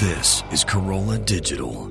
This is Carolla Digital.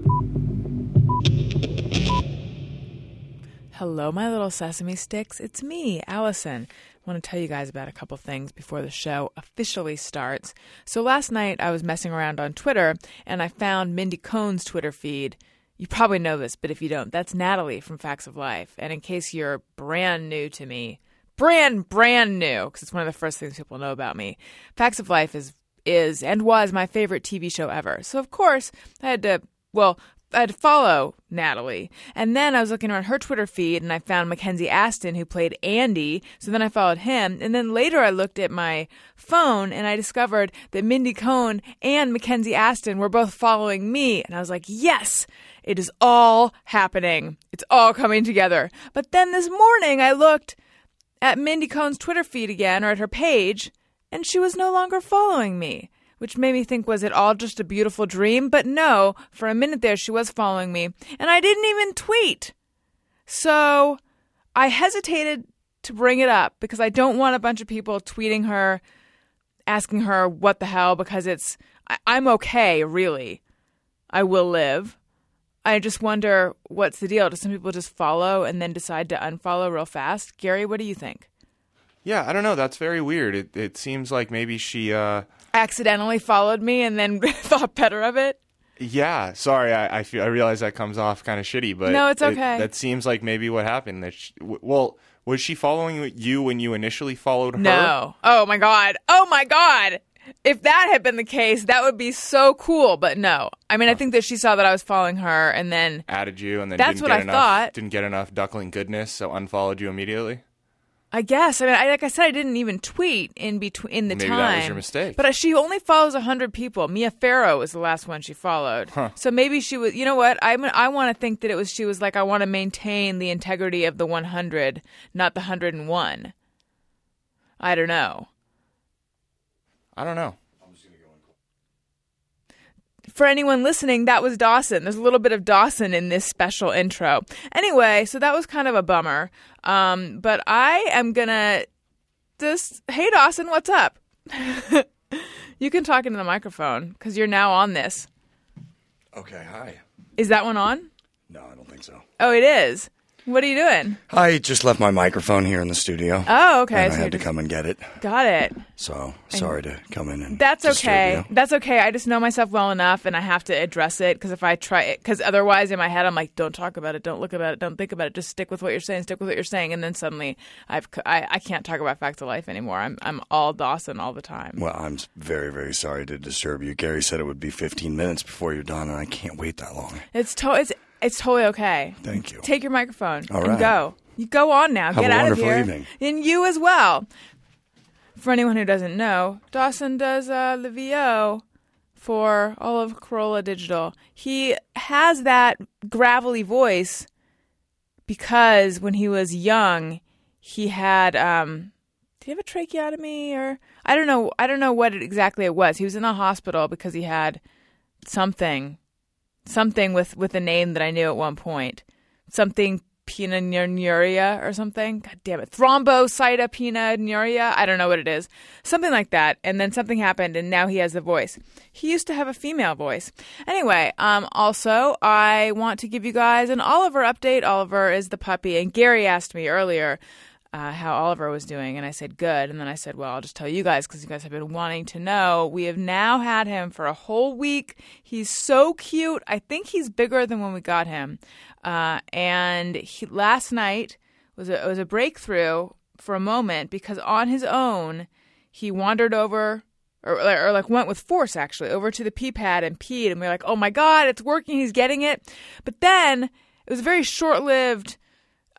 Hello, my little sesame sticks. It's me, Allison. I want to tell you guys about a couple things before the show officially starts. So, last night I was messing around on Twitter and I found Mindy Cohn's Twitter feed. You probably know this, but if you don't, that's Natalie from Facts of Life. And in case you're brand new to me, brand, brand new, because it's one of the first things people know about me, Facts of Life is is and was my favorite TV show ever. So of course I had to well I had to follow Natalie. And then I was looking around her Twitter feed and I found Mackenzie Astin who played Andy. So then I followed him. And then later I looked at my phone and I discovered that Mindy Cohn and Mackenzie Astin were both following me. And I was like, yes, it is all happening. It's all coming together. But then this morning I looked at Mindy Cohn's Twitter feed again or at her page and she was no longer following me, which made me think, was it all just a beautiful dream? But no, for a minute there, she was following me, and I didn't even tweet. So I hesitated to bring it up because I don't want a bunch of people tweeting her, asking her what the hell, because it's, I, I'm okay, really. I will live. I just wonder what's the deal. Do some people just follow and then decide to unfollow real fast? Gary, what do you think? Yeah, I don't know. That's very weird. It it seems like maybe she. uh accidentally followed me and then thought better of it. Yeah, sorry. I I, feel, I realize that comes off kind of shitty, but No, it's it- okay. that seems like maybe what happened. That she, well, was she following you when you initially followed her? No. Oh my god. Oh my god. If that had been the case, that would be so cool. But no. I mean, I think that she saw that I was following her, and then Added you and then That's didn't what get I enough, thought. Didn't get enough duckling goodness, so unfollowed you immediately. I guess. I mean, I, like I said, I didn't even tweet in between in the Maybe time. that was your mistake. But uh, she only follows hundred people. Mia Farrow was the last one she followed. So maybe she was. You know what? I I want to think that it was. She was like, I want to maintain the integrity of the one hundred, not the hundred and one. I don't know. I don't know. For anyone listening, that was Dawson. There's a little bit of Dawson in this special intro. Anyway, so that was kind of a bummer. Um, but I am gonna just, hey Dawson, what's up? you can talk into the microphone because you're now on this. Okay, hi. Is that one on? No, I don't think so. Oh, it is. What are you doing? I just left my microphone here in the studio. Oh, okay. And so I had to just- come and get it. Got it. So sorry to come in and That's okay. That's okay. I just know myself well enough, and I have to address it because if I try it, because otherwise in my head I'm like, don't talk about it, don't look about it, don't think about it, just stick with what you're saying, stick with what you're saying, and then suddenly I've I, I can't talk about facts of life anymore. I'm I'm all Dawson all the time. Well, I'm very, very sorry to disturb you. Gary said it would be 15 minutes before you're done, and I can't wait that long. It's to- it's it's totally okay. Thank you. Take your microphone All and go. You go on now. Have Get out of here. evening. And you as well. For anyone who doesn't know, Dawson does uh, the VO for all of Carolla Digital. He has that gravelly voice because when he was young, he had um, did he have a tracheotomy or I don't know. I don't know what it, exactly it was. He was in the hospital because he had something something with with a name that I knew at one point. Something peninuria or something. God damn it. Thrombocytopeninuria. I don't know what it is. Something like that. And then something happened and now he has the voice. He used to have a female voice. Anyway, um also I want to give you guys an Oliver update. Oliver is the puppy and Gary asked me earlier uh, how Oliver was doing, and I said good. And then I said, well, I'll just tell you guys because you guys have been wanting to know. We have now had him for a whole week. He's so cute. I think he's bigger than when we got him. Uh, and he, last night was a, was a breakthrough for a moment because on his own he wandered over. Or, or like went with force actually over to the pee pad and peed and we are like oh my god it's working he's getting it but then it was a very short-lived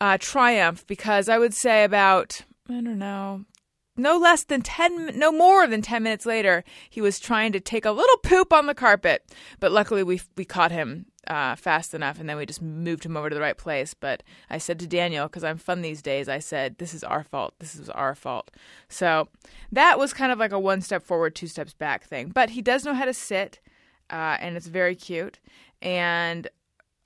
uh, triumph because I would say about I don't know, no less than ten, no more than ten minutes later, he was trying to take a little poop on the carpet, but luckily we we caught him uh, fast enough, and then we just moved him over to the right place. But I said to Daniel, because I'm fun these days, I said, "This is our fault. This is our fault." So that was kind of like a one step forward, two steps back thing. But he does know how to sit, uh, and it's very cute. And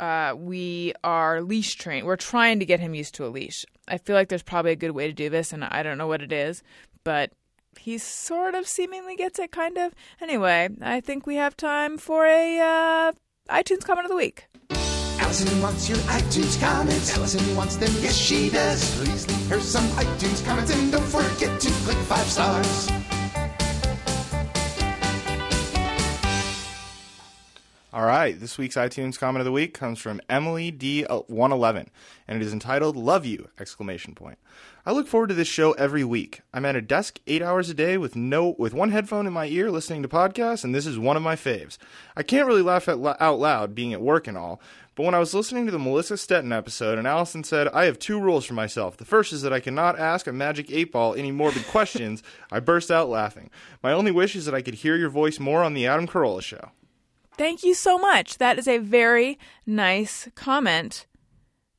uh, we are leash trained. We're trying to get him used to a leash. I feel like there's probably a good way to do this, and I don't know what it is, but he sort of seemingly gets it, kind of. Anyway, I think we have time for a uh, iTunes comment of the week. Allison wants your iTunes comments. Allison wants them, yes she does. Please leave her some iTunes comments and don't forget to click five stars. All right, this week's iTunes comment of the week comes from Emily D111, uh, and it is entitled "Love You!" exclamation point. I look forward to this show every week. I'm at a desk eight hours a day with no with one headphone in my ear, listening to podcasts, and this is one of my faves. I can't really laugh at, out loud, being at work and all. But when I was listening to the Melissa Stetten episode, and Allison said, I have two rules for myself. The first is that I cannot ask a magic eight ball any morbid questions, I burst out laughing. My only wish is that I could hear your voice more on the Adam Carolla show. Thank you so much. That is a very nice comment.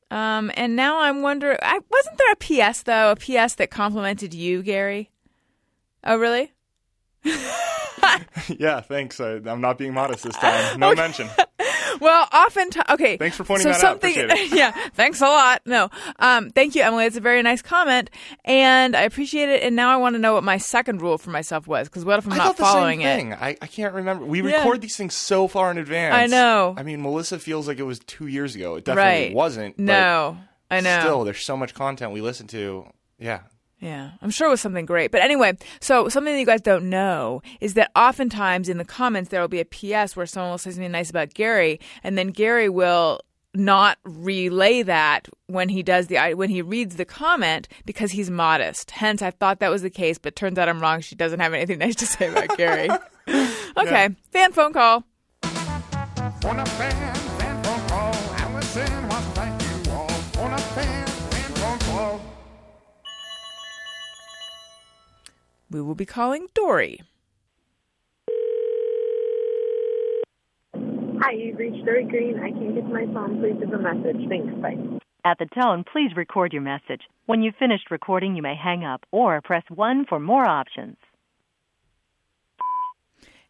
Um, and now I'm wondering, I, wasn't there a PS though? A PS that complimented you, Gary? Oh, really? yeah, thanks. I, am not being modest this time. No okay. mention. well, oftentimes, okay. Thanks for pointing so that something, out. Appreciate it. yeah, thanks a lot. No, um, thank you, Emily. It's a very nice comment, and I appreciate it. And now I want to know what my second rule for myself was, because what if I'm I not following it? I, I can't remember. We Yeah. record these things so far in advance. I know. I mean, Melissa feels like it was two years ago. It definitely right? wasn't. but No, I know. Still, there's so much content we listen to. Yeah. Yeah, I'm sure it was something great. But anyway, so something that you guys don't know is that oftentimes in the comments there will be a PS where someone will say something nice about Gary, and then Gary will not relay that when he does the when he reads the comment because he's modest. Hence, I thought that was the case, but turns out I'm wrong. She doesn't have anything nice to say about Gary. Okay, fan phone call. We will be calling Dory. Hi, you've reached Dory Green. I can't get to my phone. Please leave a message. Thanks. Bye. At the tone, please record your message. When you've finished recording, you may hang up or press 1 for more options.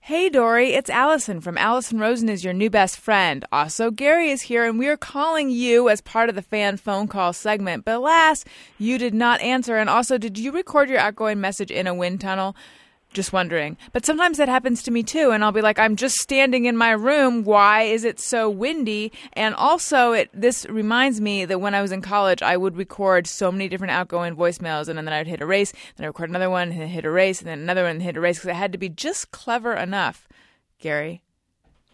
Hey Dory, it's Allison from Allison Rosen is your new best friend. Also, Gary is here and we are calling you as part of the fan phone call segment. But alas, you did not answer. And also, did you record your outgoing message in a wind tunnel? Just wondering. But sometimes that happens to me too, and I'll be like, I'm just standing in my room. Why is it so windy? And also, it this reminds me that when I was in college, I would record so many different outgoing voicemails, and then I'd hit erase, then I record another one, and then hit erase, and then another one, and hit erase, because I had to be just clever enough. Gary,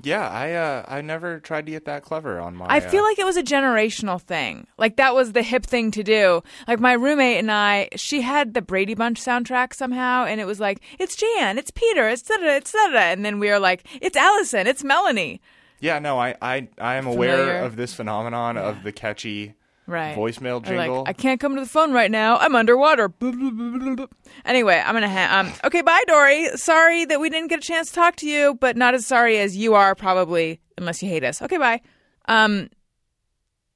Yeah, I uh, I never tried to get that clever on my. I feel uh, like it was a generational thing. Like that was the hip thing to do. Like my roommate and I, she had the Brady Bunch soundtrack somehow, and it was like, it's Jan, it's Peter, it's da da, it's da da, and then we were like, it's Allison, it's Melanie. Yeah, no, I I, I am aware of this phenomenon of the catchy Right. voicemail Or like, jingle. I can't come to the phone right now. I'm underwater. Anyway, I'm gonna. Ha- um, okay, bye, Dory. Sorry that we didn't get a chance to talk to you, but not as sorry as you are probably, unless you hate us. Okay, bye. Um,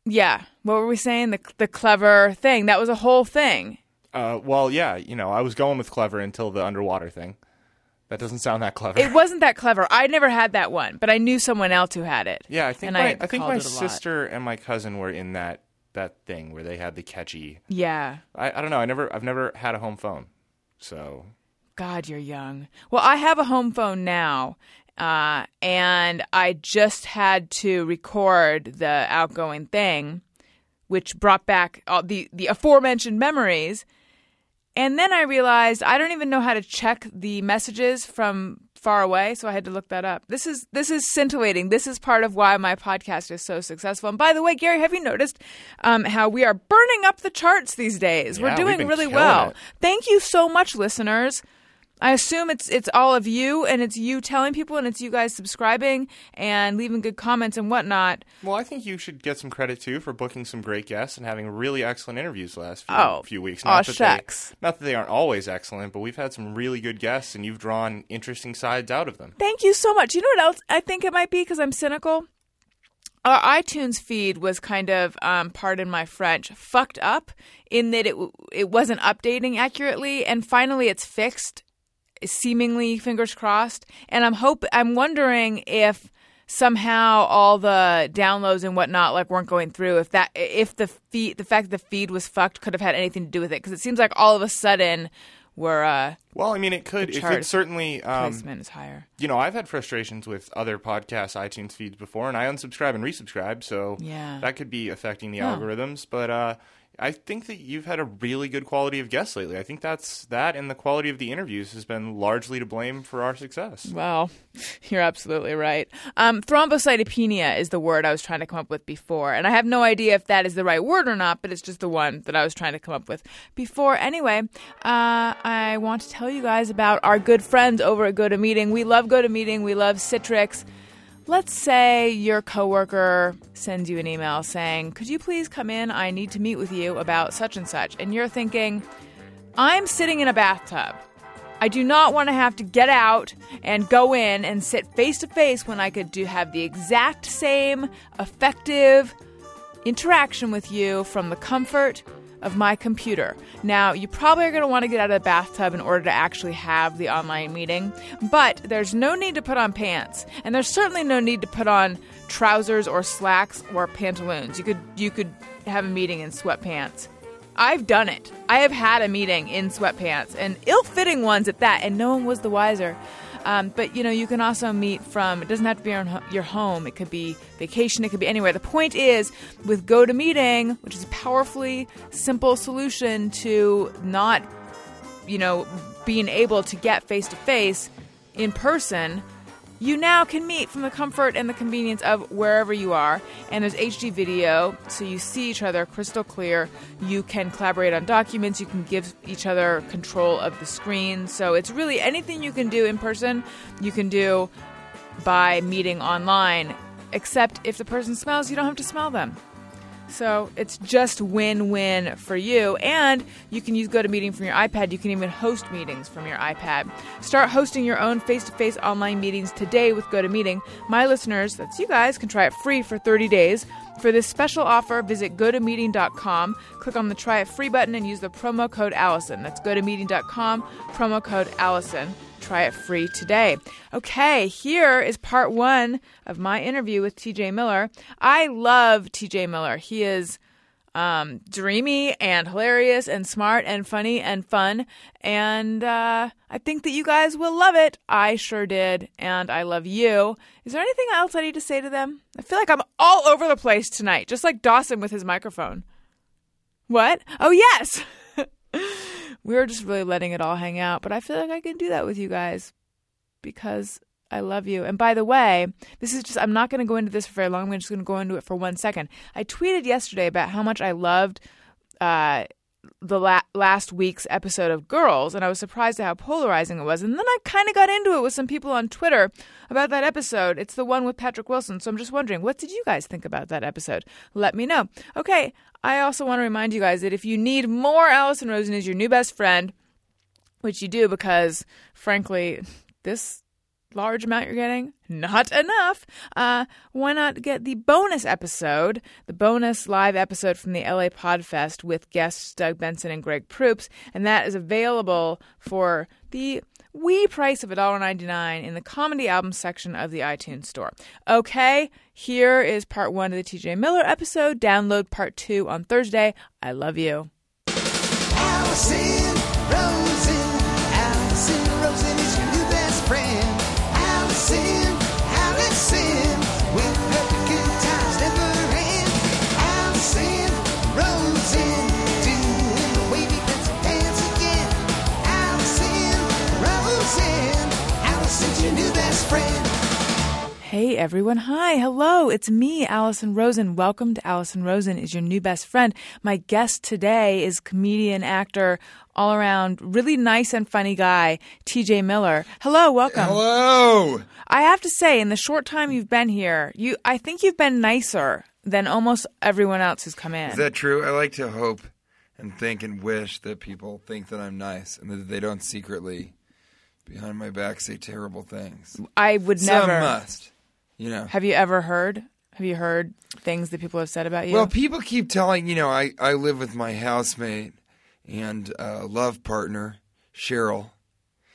yeah. What were we saying? The the clever thing. That was a whole thing. Uh, well, yeah, you know, I was going with clever until the underwater thing. That doesn't sound that clever. It wasn't that clever. I never had that one, but I knew someone else who had it. yeah, I think my, I, think my a lot. sister and my cousin were in that that thing where they had the catchy. Yeah. I, I don't know. I never I've never had a home phone, so God, you're young. Well, I have a home phone now, uh, and I just had to record the outgoing thing, which brought back all the the aforementioned memories. And then I realized I don't even know how to check the messages from far away, so I had to look that up. This is this is scintillating. This is part of why my podcast is so successful. And by the way, Gary, have you noticed um, how we are burning up the charts these days? Yeah, We're doing really well. it. Thank you so much, listeners. I assume it's it's all of you, and it's you telling people, and it's you guys subscribing and leaving good comments and whatnot. Well, I think you should get some credit too for booking some great guests and having really excellent interviews the last few, Oh. few weeks. Aw, that they- shucks. not that they aren't always excellent, but we've had some really good guests, and you've drawn interesting sides out of them. Thank you so much. You know what else I think it might be because I'm cynical? Our iTunes feed was kind of, um, pardon my French, fucked up in that it w- it wasn't updating accurately, and finally it's fixed, seemingly fingers crossed. And I'm hope I'm wondering if somehow all the downloads and whatnot like weren't going through. If that if the feed the fact that the feed was fucked could have had anything to do with it because it seems like all of a sudden where uh, Well, I mean, it could. The It certainly. Um, placement is higher. you know, I've had frustrations with other podcasts iTunes feeds before, and I unsubscribe and resubscribe, so Yeah. that could be affecting the algorithms. But uh, I think that you've had a really good quality of guests lately. I think that's that, and the quality of the interviews has been largely to blame for our success. Well, you're absolutely right. Um, thrombocytopenia is the word I was trying to come up with before, and I have no idea if that is the right word or not, but it's just the one that I was trying to come up with before. Anyway, uh, I want to tell you guys about our good friends over at GoToMeeting. We love GoToMeeting. We love Citrix. Let's say your coworker sends you an email saying, "Could you please come in? I need to meet with you about such and such," and you're thinking, "I'm sitting in a bathtub." I do not want to have to get out and go in and sit face to face when I could do have the exact same effective interaction with you from the comfort of my computer. Now, you probably are going to want to get out of the bathtub in order to actually have the online meeting, but there's no need to put on pants, and there's certainly no need to put on trousers or slacks or pantaloons. You could you could have a meeting in sweatpants. I've done it. I have had a meeting in sweatpants and ill-fitting ones at that, and no one was the wiser. Um, but you know, you can also meet from. It doesn't have to be your, home. It could be vacation. It could be anywhere. The point is, with GoToMeeting, which is a powerfully simple solution to not, you know, being able to get face to face in person. You now can meet from the comfort and the convenience of wherever you are. And there's HD video, so you see each other crystal clear. You can collaborate on documents. You can give each other control of the screen. So it's really anything you can do in person, you can do by meeting online. Except if the person smells, you don't have to smell them. So it's just win win for you. And you can use GoToMeeting from your iPad. You can even host meetings from your iPad. Start hosting your own face to face online meetings today with GoToMeeting. My listeners, that's you guys, can try it free for 30 days. For this special offer, visit gotomeeting.com, click on the try it free button, and use the promo code Allison. That's gotomeeting.com, promo code Allison. Try it free today. Okay, here is part one of my interview with TJ Miller. I love TJ Miller. He is um, dreamy and hilarious and smart and funny and fun. And uh, I think that you guys will love it. I sure did. And I love you. Is there anything else I need to say to them? I feel like I'm all over the place tonight, just like Dawson with his microphone. What? Oh, yes. we were just really letting it all hang out. But I feel like I can do that with you guys because I love you. And by the way, this is just, I'm not going to go into this for very long. I'm just going to go into it for one second. I tweeted yesterday about how much I loved uh, the la- last week's episode of Girls, and I was surprised at how polarizing it was. And then I kind of got into it with some people on Twitter about that episode. It's the one with Patrick Wilson. So I'm just wondering, what did you guys think about that episode? Let me know. Okay, I also want to remind you guys that if you need more Allison Rosen is your new best friend, which you do because, frankly, this large amount you're getting, not enough. Uh, why not get the bonus episode, the bonus live episode from the LA Podfest with guests Doug Benson and Greg Proops, and that is available for the wee price of $1.99 in the comedy album section of the iTunes store. Okay, here is part one of the TJ Miller episode. Download part two on Thursday. I love you. Allison Hey everyone. Hi. Hello. It's me, Allison Rosen. Welcome to Allison Rosen is your new best friend. My guest today is comedian, actor, all around really nice and funny guy, TJ Miller. Hello, welcome. Hello. I have to say, in the short time you've been here, you I think you've been nicer than almost everyone else who's come in. Is that true? I like to hope and think and wish that people think that I'm nice and that they don't secretly behind my back say terrible things. I would never. Some must. You know. Have you ever heard? Have you heard things that people have said about you? Well, people keep telling, you know, I, I live with my housemate and uh, love partner, Cheryl.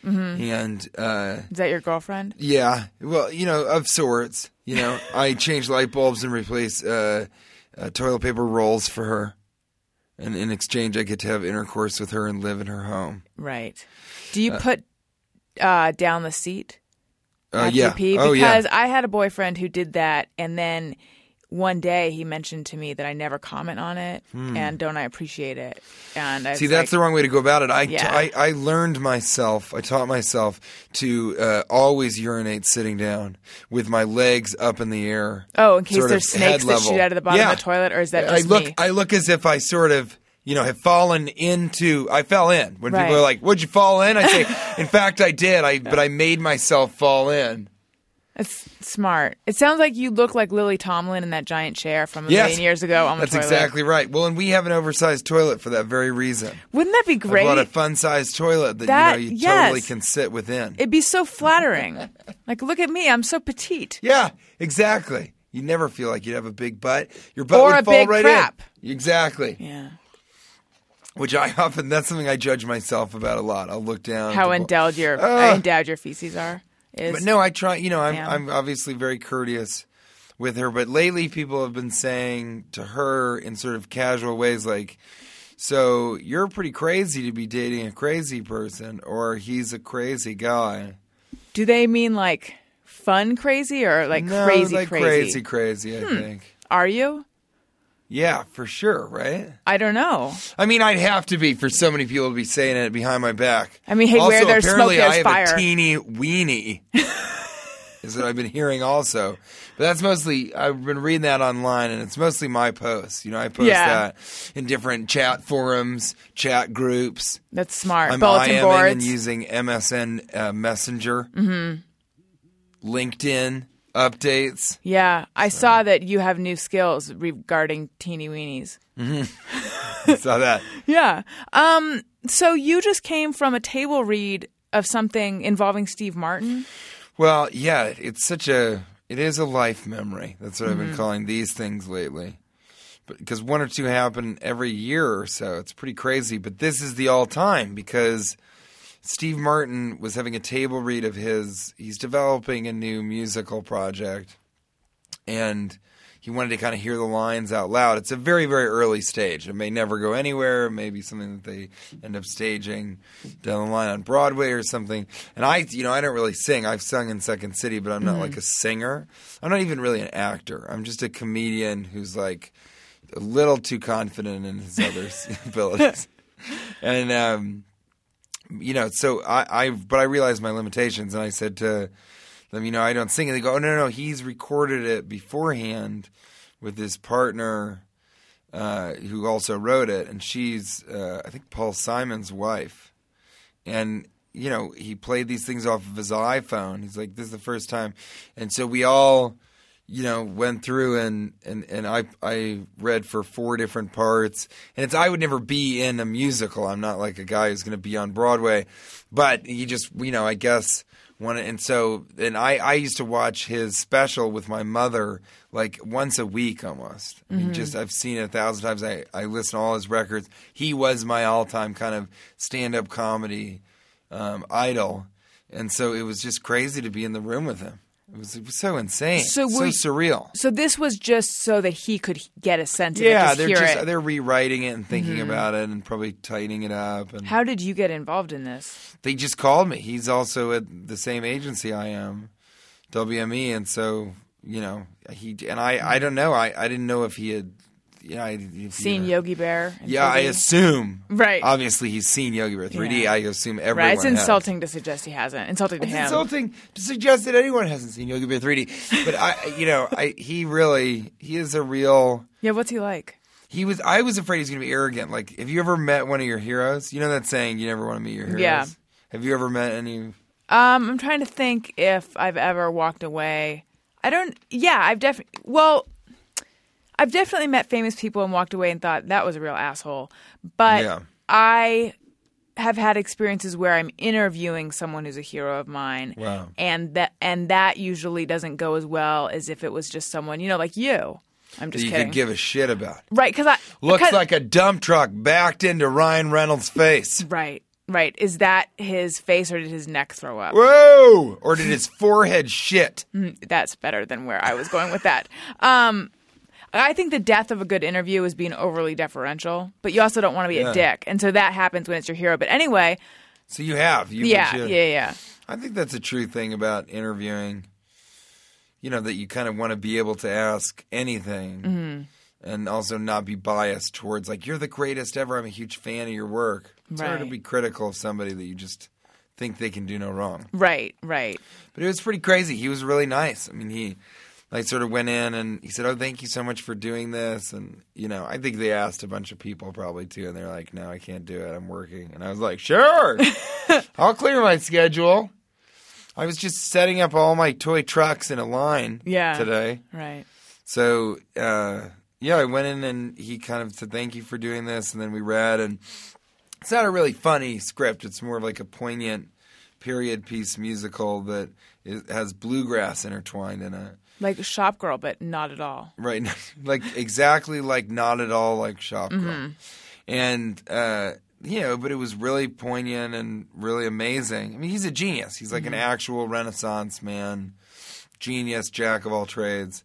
Mm-hmm. And uh, is that your girlfriend? Yeah, well, you know, of sorts. You know, I change light bulbs and replace uh, uh, toilet paper rolls for her. and in exchange, I get to have intercourse with her and live in her home. Right. Do you put uh, down the seat Uh, yeah. you pee? oh Because yeah. I had a boyfriend who did that, and then one day he mentioned to me that I never comment on it, and don't I appreciate it? And I Hmm. See, that's the wrong way to go about it. I, Yeah. I, I learned myself, I taught myself to uh, always urinate sitting down with my legs up in the air. Oh, in case there's snakes that level. shoot out of the bottom Yeah. of the toilet, or is that I look, me? I look as if I sort of, you know, have fallen into. I fell in. When Right. people are like, "Would you fall in?" I say, "In fact, I did. I but I made myself fall in." It's smart. It sounds like you look like Lily Tomlin in that giant chair from a Yes. million years ago on the That's toilet. exactly right. Well, and we have an oversized toilet for that very reason. Wouldn't that be I great? bought a fun-sized toilet that, That- you know you yes. totally can sit within. It'd be so flattering. like, look at me. I'm so petite. Yeah, exactly. You never feel like you'd have a big butt. Your butt Or would a fall big right crap. in. Exactly. Yeah. Which I often that's something I judge myself about a lot. I'll look down. How endowed your Ah. endowed your feces are. Is But no, I try. You know, I'm Yeah. I'm obviously very courteous with her, but lately people have been saying to her in sort of casual ways like. So you're pretty crazy to be dating a crazy person, or he's a crazy guy. Do they mean like fun crazy or like no, crazy like crazy? Hmm. crazy, crazy. I think. Are you? Yeah, for sure, right? I don't know. I mean, I'd have to be for so many people to be saying it behind my back. I mean, hey, also, where there's smoke, apparently, there's I have fire. a teeny weenie. is what I've been hearing also. But that's mostly I've been reading that online, and it's mostly my posts. You know, I post Yeah. that in different chat forums, chat groups. That's smart. I'm Bulletin IMing boards. and using MSN uh, Messenger, mm-hmm. LinkedIn updates. yeah, I saw that you have new skills regarding teeny weenies. Saw that. Yeah. Um. So you just came from a table read of something involving Steve Martin. Well, yeah, it's such a it is a life memory. That's what I've Mm-hmm. been calling these things lately. Because one or two happen every year or so, it's pretty crazy. But this is the all time because Steve Martin was having a table read of his. He's developing a new musical project, and he wanted to kind of hear the lines out loud. It's a very, very early stage. It may never go anywhere. It may be something that they end up staging down the line on Broadway or something. And I, you know, I don't really sing. I've sung in Second City, but I'm not like a singer. I'm not even really an actor. I'm just a comedian who's like a little too confident in his other abilities. And um, you know, so I, I, but I realized my limitations, and I said to them, you know, I don't sing. And they go, oh no, no, no, he's recorded it beforehand with his partner, uh, who also wrote it, and she's, uh, I think, Paul Simon's wife, and. You know, he played these things off of his iPhone. He's like, "This is the first time," and so we all, you know, went through and and and I I read for four different parts, and it's I would never be in a musical. I'm not like a guy who's going to be on Broadway, but he just you know I guess one and so and I I used to watch his special with my mother like once a week almost. I mean, just I've seen it a thousand times. I I listen to all his records. He was my all time kind of stand up comedy um, idol, and so it was just crazy to be in the room with him. It was, it was so insane, So so, you- surreal. So this was just so that he could get a sense of Yeah, it, just they're just it. they're rewriting it and thinking mm-hmm. about it and probably tightening it up. And How did you get involved in this? they just called me. He's also at the same agency I am, WME, and so you know he and I. I mm-hmm. don't know. I, I didn't know if he had. Yeah, I, Seen Yogi Bear? Yeah, I 3D? assume. Right. Obviously, he's seen Yogi Bear 3D. Yeah. I assume everyone. Right. It's has. insulting to suggest he hasn't. Insulting to It's him. insulting to suggest that anyone hasn't seen Yogi Bear 3D. But I, you know, I he really he is a real. Yeah. What's he like? He was. I was afraid he's going to be arrogant. Like, have you ever met one of your heroes? You know that saying, "You never want to meet your heroes." Yeah. Have you ever met any? Um, I'm trying to think if I've ever walked away. I don't. Yeah, I've definitely. Well, I've definitely met famous people and walked away and thought that was a real asshole. But Yeah. I have had experiences where I'm interviewing someone who's a hero of mine. Wow. And that and that usually doesn't go as well as if it was just someone you know, like you. I'm just you kidding. could give a shit about. right? Because I Looks 'cause- like a dump truck backed into Ryan Reynolds' face. right. Right. Is that his face or did his neck throw up? Whoa! Or did his forehead shit? that's better than where I was going with that. Um, I think the death of a good interview is being overly deferential, but you also don't want to be Yeah. a dick, and so that happens when it's your hero. But anyway, So you have. You, yeah, you- yeah, yeah. I think that's a true thing about interviewing. You know that you kind of want to be able to ask anything, Mm-hmm. and also not be biased towards like you're the greatest ever. I'm a huge fan of your work. It's hard to be critical of somebody that you just think they can do no wrong. Right, right. But it was pretty crazy. He was really nice. I mean, he like sort of went in and he said, "Oh, thank you so much for doing this." And you know, I think they asked a bunch of people probably too, and they're like, "No, I can't do it. I'm working." And I was like, "Sure, I'll clear my schedule." I was just setting up all my toy trucks in a line Yeah. today. Right. So uh, yeah, I went in and he kind of said, "Thank you for doing this," and then we read, and it's not a really funny script. It's more of like a poignant period piece musical that is, has bluegrass intertwined in it. Like Shopgirl, but not at all. Right, like exactly like not at all like Shopgirl, and uh, you know, but it was really poignant and really amazing. I mean, he's a genius. He's like an actual Renaissance man, genius, jack of all trades.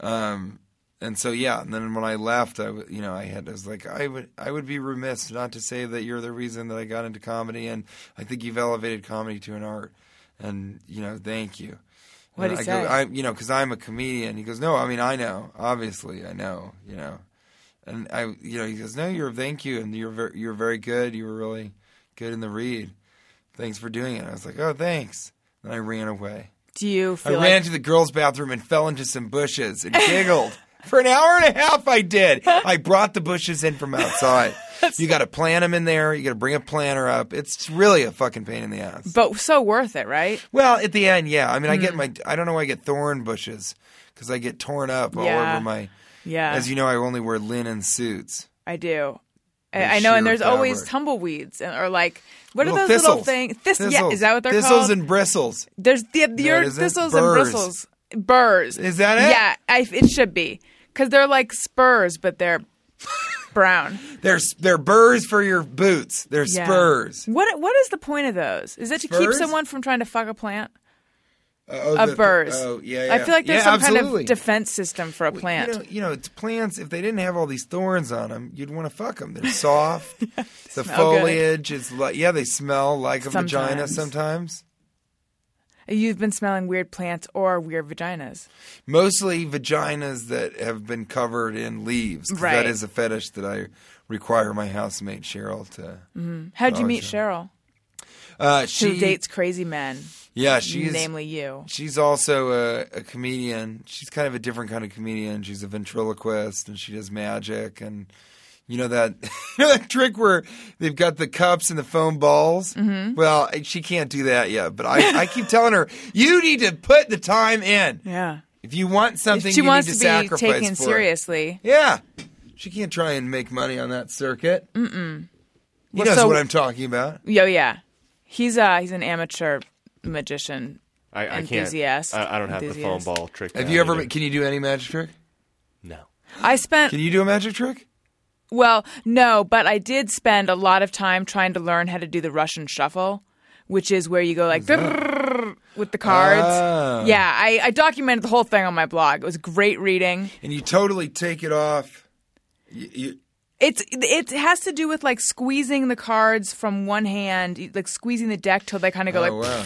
Um, and so yeah, and then when I left, I you know I had I was like I would I would be remiss not to say that you're the reason that I got into comedy, and I think you've elevated comedy to an art, and you know thank you. What'd And he I go, say? I, you know, because I'm a comedian. He goes, no, I mean I know, obviously I know, you know, and I, you know, he goes, no, you're thank you, and you're very, you're very good. You were really good in the read. Thanks for doing it. I was like, oh, thanks. And I ran away. Do you I feel ran to the girls' bathroom and fell into some bushes and giggled. For an hour and a half, I did. I brought the bushes in from outside. You got to plant them in there. You got to bring a planter up. It's really a fucking pain in the ass. but so worth it, right? Well, at the end, yeah. I mean, I Hmm. get my. I don't know why I get thorn bushes because I get torn up all Yeah. over my. Yeah. As you know, I only wear linen suits. I do. I, I know, and there's always fabric. tumbleweeds, and, or like what are those little things? This, yeah, is that what they're called? thistles called? and bristles? there's the, the it your isn't. thistles and Burrs. bristles, burrs. Is that it? Yeah, I, it should be because they're like spurs, but they're brown. They're they're burrs for your boots. They're Yeah. spurs. What what is the point of those? Is it to keep someone from trying to fuck a plant? Uh, oh, Of the- burrs. Oh, yeah, yeah. I feel like there's Yeah, some kind of defense system for a plant. You know, you know, it's plants. If they didn't have all these thorns on them, you'd want to fuck them. They're soft. the smell good. foliage is like yeah, they smell like a vagina Sometimes. You've been smelling weird plants or weird vaginas. Mostly vaginas that have been covered in leaves. Right. That is a fetish that I require my housemate Cheryl to. How'd you meet. Cheryl? Uh, she Who dates crazy men, Yeah, she's namely you. She's also a, a comedian. She's kind of a different kind of comedian. She's a ventriloquist and she does magic and you know that you know that trick where they've got the cups and the foam balls. Mm-hmm. Well, she can't do that yet, but I, I keep telling her you need to put the time in. Yeah. If you want something, If she you wants need to to, be taken for it. seriously. Yeah, she can't try and make money on that circuit. Mm-mm. He Well, knows so- what I'm talking about. Yo, yeah. He's uh he's an amateur magician. I, I can't. Enthusiast. I, I don't have the foam ball trick. Have you ever? either. Can you do any magic trick? No. I spent Can you do a magic trick? Well, no, but I did spend a lot of time trying to learn how to do the Russian shuffle, which is where you go like with the cards. Ah. Yeah, I, I documented the whole thing on my blog. It was great reading. and you totally take it off. You, you, It's it has to do with like squeezing the cards from one hand, like squeezing the deck till they kind of go Oh, like. wow.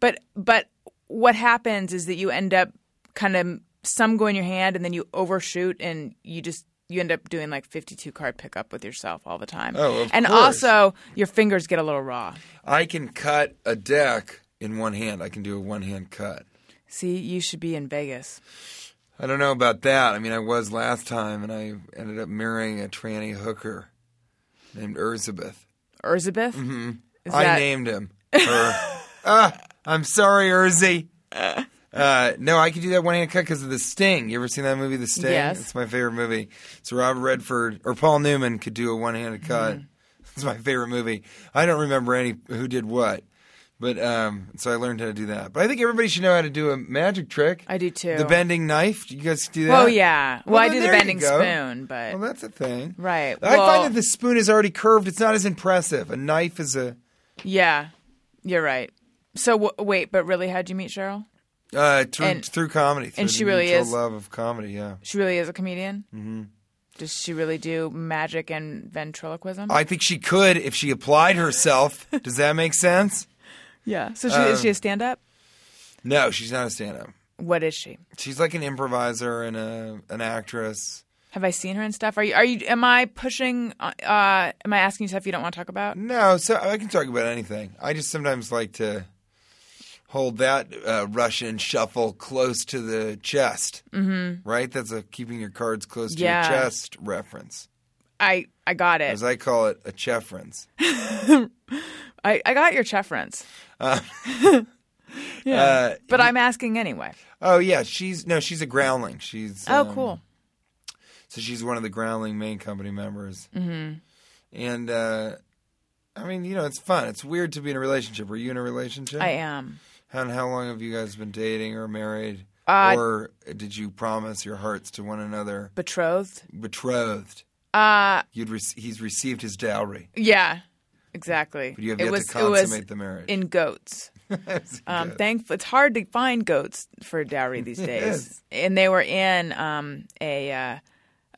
But but what happens is that you end up kind of some go in your hand and then you overshoot and you just you end up doing like 52 card pickup with yourself all the time. Oh, of and course. also your fingers get a little raw. I can cut a deck in one hand. I can do a one hand cut. See, you should be in Vegas. I don't know about that. I mean, I was last time, and I ended up marrying a tranny hooker named Elizabeth. Elizabeth? Mm-hmm. I that, named him. Her. ah, I'm sorry, Urzy. Uh, no, I could do that one hand cut because of The Sting. You ever seen that movie, The Sting? Yes. It's my favorite movie. So Robert Redford or Paul Newman could do a one handed cut. Mm-hmm. It's my favorite movie. I don't remember any who did what. But um, so I learned how to do that. But I think everybody should know how to do a magic trick. I do too. The bending knife. You guys do that? Oh yeah. Well, Well, I do the bending spoon, but Well, that's a thing. right. I well, find that the spoon is already curved. It's not as impressive. A knife is a. Yeah, you're right. So w- wait, but really, how'd you meet Cheryl? Uh, through, And- through comedy, through and she really is- love of comedy. Yeah, She really is a comedian. Mm-hmm. Does she really do magic and ventriloquism? I think she could if she applied herself. Does that make sense? yeah. So she, is Um, she a stand-up? No, she's not a stand-up. What is she? She's like an improviser and a an actress. Have I seen her and stuff? Are you? Are you? Am I pushing? Uh, uh, am I asking you stuff you don't want to talk about? No, so I can talk about anything. I just sometimes like to hold that uh, Russian shuffle close to the chest. Mm-hmm. Right? That's a keeping your cards close to Yeah. your chest reference. I I got it. As I call it, a chefference. I, I got your chefference. yeah. Uh, but I'm asking anyway. oh yeah, she's no, she's a groundling. She's Oh, um, cool. So she's one of the groundling main company members. Mm-hmm. And uh, I mean, you know, it's fun. It's weird to be in a relationship. Are you in a relationship? I am. And how long have you guys been dating or married? Uh, or did you promise your hearts to one another? Betrothed. Betrothed. Uh You'd re- he's received his dowry, yeah. Exactly. but you have it yet was to it was consummate the marriage. in goats. Um, good. thank. It's hard to find goats for dowry these days, and they were in um, a uh,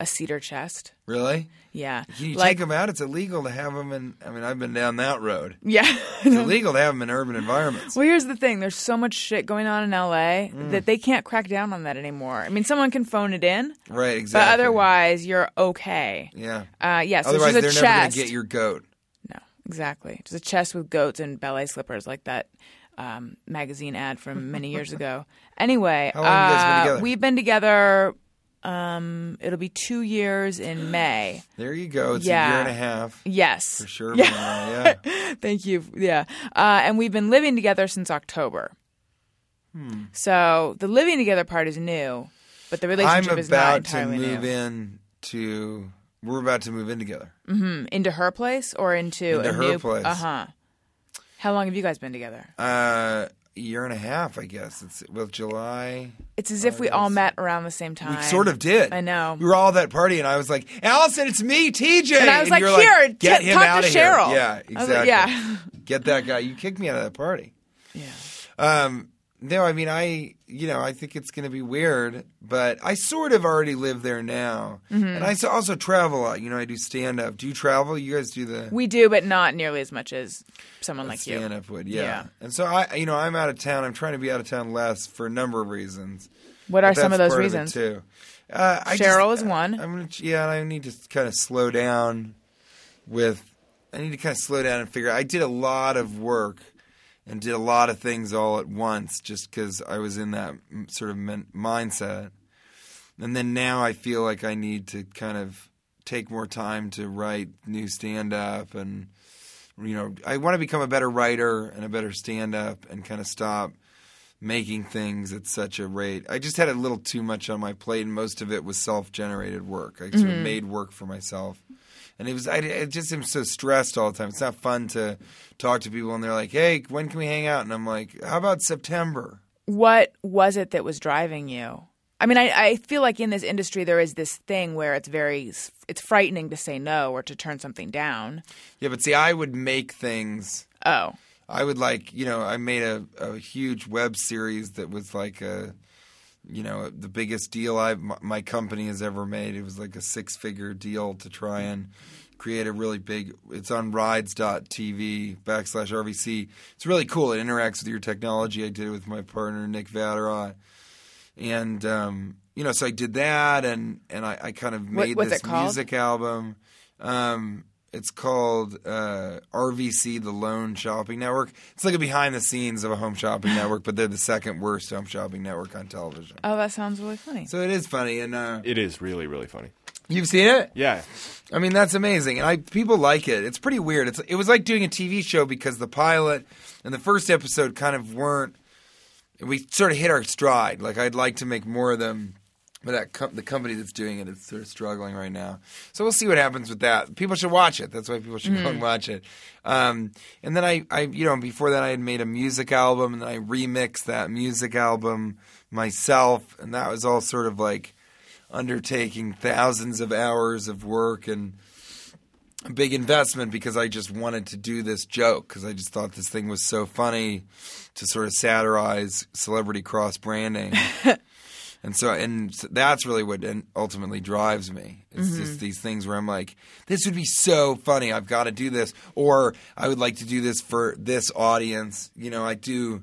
a cedar chest. really? Yeah, Can you like take them out? It's illegal to have them in. I mean, I've been down that road. yeah. It's illegal to have them in urban environments. Well, here's the thing. There's so much shit going on in LA Mm. that they can't crack down on that anymore. I mean, someone can phone it in, Right, exactly. but otherwise, you're okay. yeah. Uh, yeah, so Otherwise, they're chest. never going to get your goat. No, exactly. Just a chest with goats and ballet slippers, like that um, magazine ad from many years ago. Anyway, How long have you guys been uh, together? we've been together. Um, it'll be two years in May. There you go. It's Yeah. a year and a half Yes, for sure. Yeah. Yeah. Thank you. Yeah. Uh, and we've been living together since October. Hmm. So the living together part is new, but the I'm relationship is not about to entirely move new. in to. We're about to move in together. Mm, into her place or into, Into a her new place. Uh huh. How long have you guys been together? Uh, a year and a half, I guess. It's well, July. It's as if we all met around the same time. We sort of did. I know. We were all at that party, and I was like, "Allison, it's me, TJ." And I was like, you're "Here, get t- him talk to out of Cheryl." Here. Yeah, exactly. like, yeah. get that guy. You kicked me out of that party. Yeah. Um, no, I mean, I, you know, I think it's going to be weird, but I sort of already live there now, Mm-hmm. and I also travel a lot. You know, I do stand up. Do you travel? You guys do the We do, but not nearly as much as someone like you. stand up would, yeah. Yeah. And so I, you know, I'm out of town. I'm trying to be out of town less for a number of reasons. What are some of those reasons? it too. Uh, Cheryl just- is one. I'm gonna, yeah, I need to kind of slow down with. I need to kind of slow down and figure. I did a lot of work and did a lot of things all at once just because I was in that sort of men- mindset. And then now I feel like I need to kind of take more time to write new stand up and you know I want to become a better writer and a better stand up and kind of stop making things at such a rate. I just had a little too much on my plate, and most of it was self-generated work. I sort of mm-hmm. made work for myself, and it was I, I just am so stressed all the time. It's not fun to talk to people, and they're like, "Hey, when can we hang out?" And I'm like, "How about September?" What was it that was driving you? I mean, I, I feel like in this industry there is this thing where it's very it's frightening to say no or to turn something down. Yeah, but see, I would make things. Oh, I would like, you know, I made a, a huge web series that was like a, you know, the biggest deal I my, company has ever made. It was like a six figure deal to try and create a really big. It's on rides.tv backslash RVC. It's really cool. It interacts with your technology. I did it with my partner Nick Vatterott, and um, you know, so I did that, and and I, I kind of made what's this music album. Um, it's called uh, RVC, the Lone Shopping Network. It's like a behind the scenes of a home shopping network, but they're the second worst home shopping network on television. oh, that sounds really funny. So it is funny, and uh, It is really, really funny. you've seen it. Yeah. I mean, that's amazing, and I people like it. It's pretty weird. It's it was like doing a TV show because the pilot and the first episode kind of weren't. We sort of hit our stride. Like I'd like to make more of them, but that com- the company that's doing it is sort of struggling right now. So we'll see what happens with that. People should watch it. That's why people should go and watch it. Um, and then I, I, you know, before that I had made a music album, and then I remixed that music album myself, and that was all sort of like undertaking thousands of hours of work and a big investment because I just wanted to do this joke because I just thought this thing was so funny to sort of satirize celebrity cross branding. and so, and that's really what ultimately drives me. It's mm-hmm. just these things where I'm like, this would be so funny. I've got to do this, or I would like to do this for this audience. You know, I do.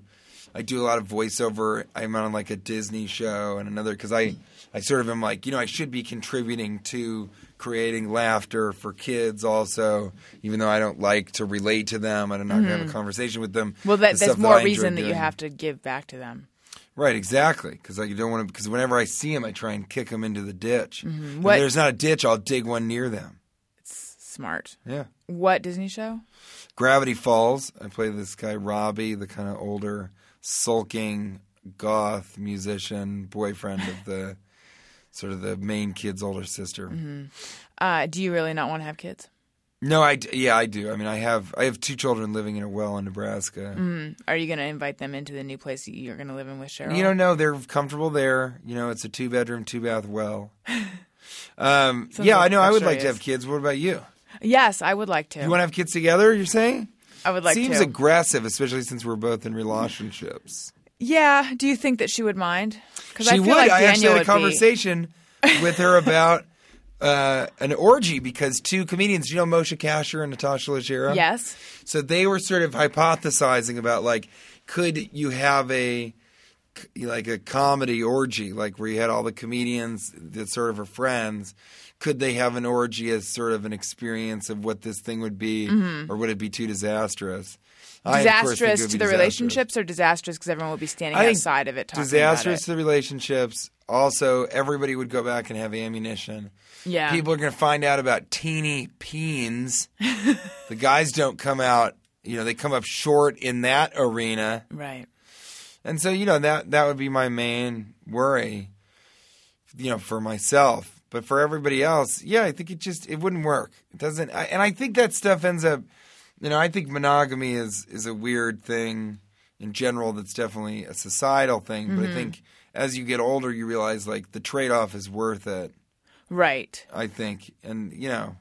I do a lot of voiceover. I'm on like a Disney show and another because I, I sort of am like, you know, I should be contributing to creating laughter for kids also, even though I don't like to relate to them. I'm not going to have a mm-hmm. conversation with them. Well, that, there's more enjoy reason that you have to give back to them. Right, exactly. Because I don't want to. Because whenever I see them, I try and kick them into the ditch. If Mm-hmm. What- there's not a ditch, I'll dig one near them. It's smart. Yeah. What Disney show? Gravity Falls. I play this guy Robbie, the kind of older, sulking goth musician, boyfriend of the sort of the main kid's older sister. Uh, do you really not want to have kids? No, I yeah, I do. I mean, I have I have two children living in a well in Nebraska. Are you going to invite them into the new place that you're going to live in with Cheryl? You don't know they're comfortable there. You know, it's a two bedroom, two bath well. Um, yeah, I know. I would like to have kids. What about you? Yes, I would like to. You want to have kids together? You're saying? I would like to. Seems to. aggressive, especially since we're both in relationships. yeah. Do you think that she would mind? Because She I feel would. like I actually had a would be- conversation with her about uh, an orgy because two comedians, you know, Moshe Kasher and Natasha Leggero. Yes. So they were sort of hypothesizing about like, could you have a like a comedy orgy, like where you had all the comedians that sort of are friends? Could they have an orgy as sort of an experience of what this thing would be, or would it be too disastrous? I, of course, think it Disastrous would to the disastrous. relationships or disastrous because everyone would be standing I outside of it talking disastrous to the relationships. Also, everybody would go back and have ammunition. Yeah. People are going to find out about teeny peens. the guys don't come out. You know, they come up short in that arena, Right. and so you know that that would be my main worry. You know, for myself, but for everybody else, yeah, I think it just it wouldn't work. It doesn't, I, and I think that stuff ends up. You know, I think monogamy is is a weird thing in general. That's definitely a societal thing, but I mm-hmm. think as you get older, you realize like the trade off is worth it. Right. I think, and you know,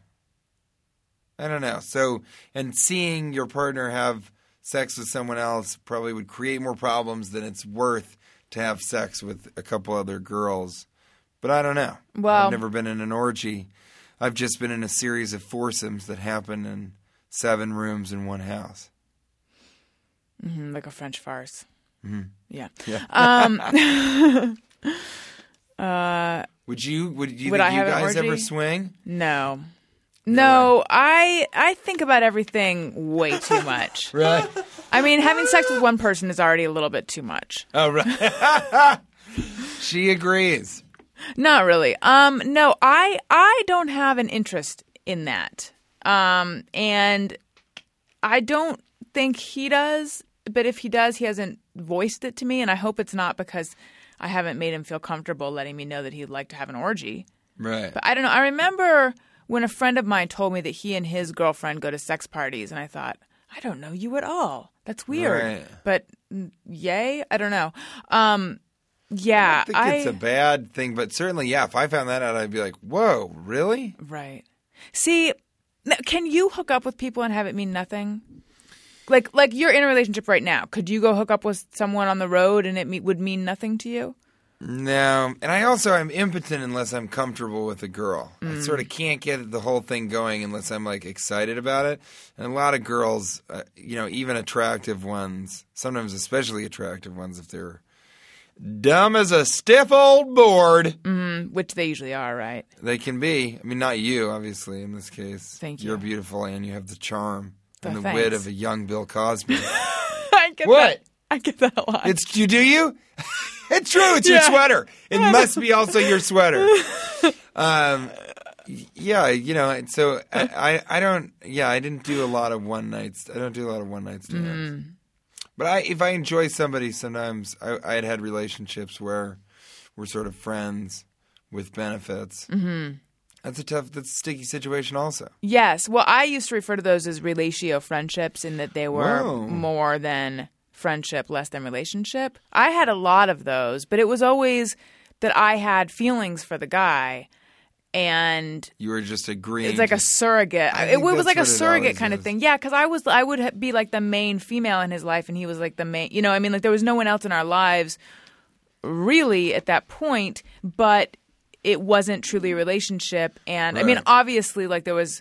I don't know. So, and seeing your partner have sex with someone else probably would create more problems than it's worth to have sex with a couple other girls. But I don't know. Well- I've never been in an orgy. I've just been in a series of foursomes that happen in seven rooms in one house. Mm-hmm, like a French farce. Mm-hmm. Yeah. Yeah. Um, Would you? Would you Would think I you have guys ever swing? no. No, I I think about everything way too much. Right. I mean, having sex with one person is already a little bit too much. oh, right. she agrees. Not really. Um, no, I I don't have an interest in that. Um, and I don't think he does. But if he does, he hasn't voiced it to me, and I hope it's not because I haven't made him feel comfortable letting me know that he'd like to have an orgy. Right. But I don't know. I remember when a friend of mine told me that he and his girlfriend go to sex parties, and I thought, I don't know you at all. That's weird. Right. But mm, yay, I don't know. Um, yeah, I think it's a bad thing, but certainly, yeah. If I found that out, I'd be like, "Whoa, really?" Right. See, can you hook up with people and have it mean nothing? Like, like you're in a relationship right now. Could you go hook up with someone on the road and it me- would mean nothing to you? No, and I also I'm impotent unless I'm comfortable with a girl. I sort of can't get the whole thing going unless I'm like excited about it. And a lot of girls, uh, you know, even attractive ones, sometimes especially attractive ones, if they're dumb as a stiff old board, Which they usually are, right? they can be. I mean, not you, obviously, in this case. Thank you. You're beautiful and you have the charm and Oh, the wit of a young Bill Cosby. I get What? That. I get that a lot. It's you do you? it's true. It's your sweater. It must be also your sweater. Um, yeah, you know. So I, I, I don't. Yeah, I didn't do a lot of one nights. I don't do a lot of one night stands. Mm-hmm. But I, if I enjoy somebody, sometimes I, I had had relationships where we're sort of friends with benefits. Mm-hmm. That's a tough, that's a sticky situation. Also, Yes. Well, I used to refer to those as relatio friendships in that they were Whoa. more than friendship, less than relationship. I had a lot of those, but it was always that I had feelings for the guy and You were just agreeing. it's like a surrogate. It, was like a surrogate kind of thing. Yeah, because I was I would be like the main female in his life, and he was like the main. You know, I mean, like there was no one else in our lives really at that point, but it wasn't truly a mm-hmm. relationship. And I mean, obviously, like there was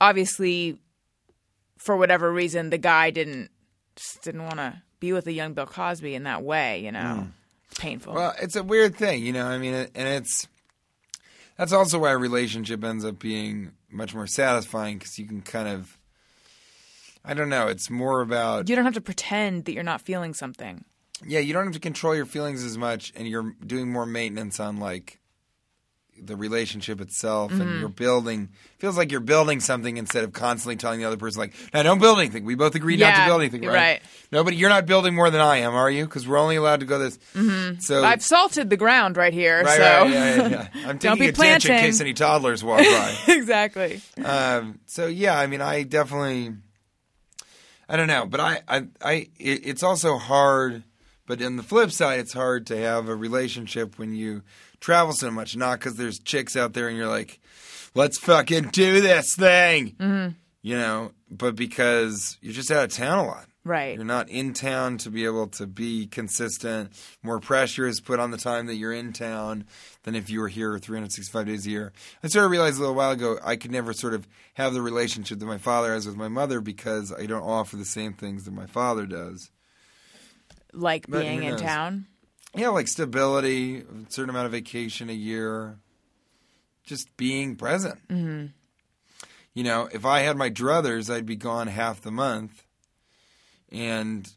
obviously for whatever reason the guy didn't just didn't want to be with a young Bill Cosby in that way. You know, mm. it's painful. Well, it's a weird thing, you know. I mean, and it's that's also why a relationship ends up being much more satisfying because you can kind of, I don't know. It's more about you don't have to pretend that you're not feeling something. yeah. You don't have to control your feelings as much, and you're doing more maintenance on like the relationship itself, Mm-hmm. and you're building. Feels like you're building something instead of constantly telling the other person like, "No, don't build anything." We both agreed not to build anything, right? right. Nobody, you're not building more than I am, are you? Because we're only allowed to go this. Mm-hmm. So I've salted the ground right here, Right, so right, yeah, yeah, yeah. I'm taking be attention in case any toddlers walk by. exactly. um, so yeah, I mean, I definitely, I don't know, but I, I, I, it, it's also hard. But on the flip side, it's hard to have a relationship when you travel so much. Not because there's chicks out there and you're like, let's fucking do this thing, Mm-hmm. you know. But because you're just out of town a lot. Right. You're not in town to be able to be consistent. More pressure is put on the time that you're in town than if you were here 365 days a year. I sort of realized a little while ago I could never sort of have the relationship that my father has with my mother because I don't offer the same things that my father does. Like But being in town. Yeah, like stability, a certain amount of vacation a year, just being present. Mm-hmm. You know, if I had my druthers, I'd be gone half the month. And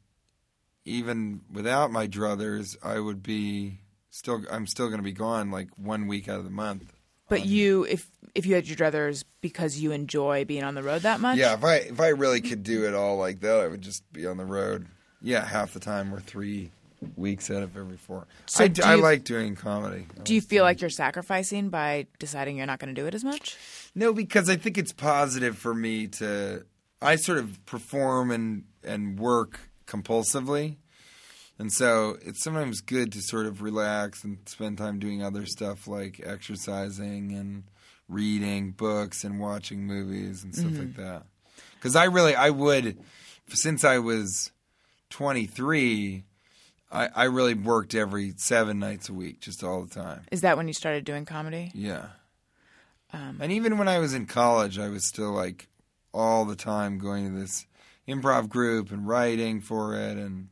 even without my druthers, I would be still, I'm still going to be gone like one week out of the month. But you, if if you had your druthers because you enjoy being on the road that much, Yeah, if I if I really could do it all like that, I would just be on the road. Yeah, half the time or three weeks out of every four. So I, do I you- like doing comedy. Do you feel like you're sacrificing by deciding you're not going to do it as much? No, because I think it's positive for me to. I sort of perform and and work compulsively, and so it's sometimes good to sort of relax and spend time doing other stuff like exercising and reading books and watching movies and stuff mm-hmm. like that. Because I really, I would, since I was twenty three. I, I really worked every seven nights a week, just all the time. Is that when you started doing comedy? Yeah. Um, and even when I was in college, I was still like all the time going to this improv group and writing for it, and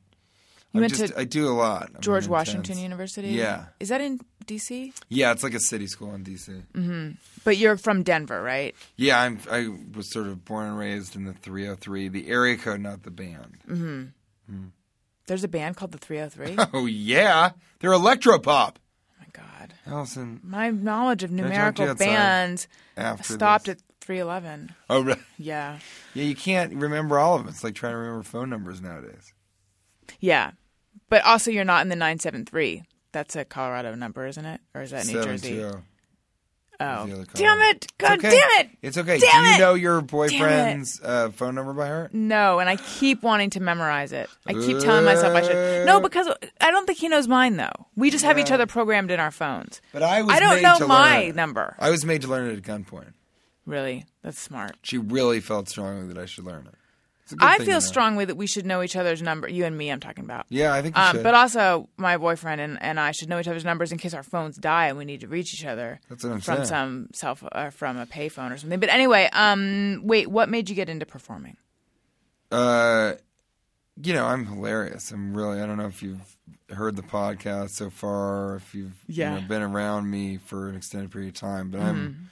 You I went just to I do a lot. I'm George intense. Washington University. Yeah. Is that in D.C.? Yeah, it's like a city school in DC. But you're from Denver, right? Yeah, I'm. I was sort of born and raised in the 303, the area code, not the band. There's a band called the 3OH!3. oh yeah, they're electropop. Oh my god. Allison, My knowledge of I talk to you numerical bands stopped this. at 311. Oh, right. Yeah. Yeah, you can't remember all of them. It's like trying to remember phone numbers nowadays. Yeah. But also you're not in the 973. That's a Colorado number, isn't it? Or is that New Jersey? Oh. Damn it. God okay. damn it. It's okay. Damn Do you it! know your boyfriend's uh, phone number by heart? No, and I keep wanting to memorize it. I keep telling myself I should. No, because I don't think he knows mine though. We just have each other programmed in our phones. But I was I don't know my number. I was made to learn it at gunpoint. Really, that's smart. She really felt strongly that I should learn it. It's a good I feel strongly that we should know each other's number. You and me, I'm talking about. Yeah, I think you Um, but also, my boyfriend and, and I should know each other's numbers in case our phones die and we need to reach each other That's what I'm from saying. some self uh, from a payphone or something. But anyway, um, wait, what made you get into performing? uh, you know, I'm hilarious. I'm really. I don't know if you've heard the podcast so far, if you've you Yeah. know, been around me for an extended period of time, but Mm-hmm. I'm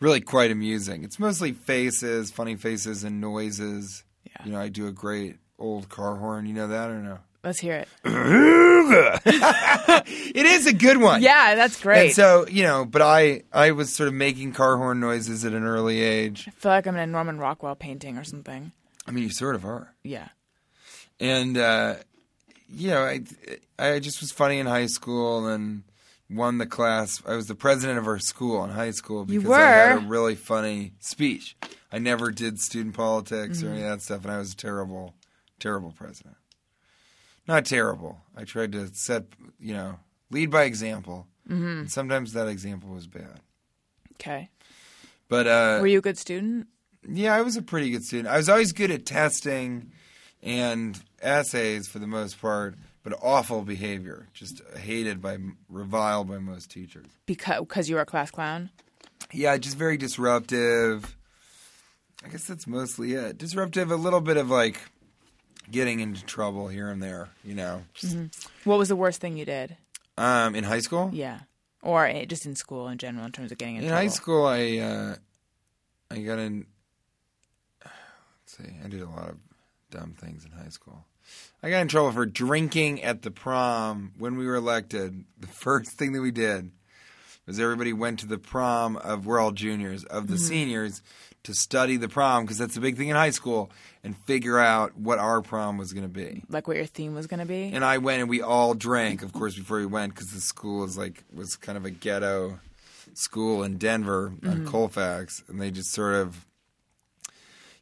really quite amusing. It's mostly faces, funny faces, and noises. Yeah. You know, I do a great old car horn. You know that or no? Let's hear it. It is a good one. Yeah, that's great. And so, you know, but I I was sort of making car horn noises at an early age. I feel like I'm in a Norman Rockwell painting or something. I mean, you sort of are. Yeah. And uh, you know, I I just was funny in high school and won the class. I was the president of our school in high school because I had a really funny speech. I never did student politics Mm-hmm. or any of that stuff, and I was a terrible, terrible president. Not terrible. I tried to set, you know, lead by example. Mm-hmm. And sometimes that example was bad. Okay. But uh, Were you a good student? yeah, I was a pretty good student. I was always good at testing and essays for the most part, but awful behavior, just hated by, reviled by most teachers. Because because you were a class clown. Yeah, just very disruptive. I guess that's mostly it. Disruptive, a little bit of like getting into trouble here and there, you know. Just, What was the worst thing you did? um, in high school, Yeah. Or eh, just in school in general, in terms of getting in, trouble. in trouble. high school, I uh, I got in. Let's see, I did a lot of dumb things in high school. I got in trouble for drinking at the prom when we were elected. The first thing that we did was everybody went to the prom of we're all juniors of the mm-hmm. seniors to study the prom because that's a big thing in high school and figure out what our prom was going to be. Like what your theme was going to be. And I went and we all drank, of course, before we went because the school is like was kind of a ghetto school in Denver on mm-hmm. Colfax, and they just sort of,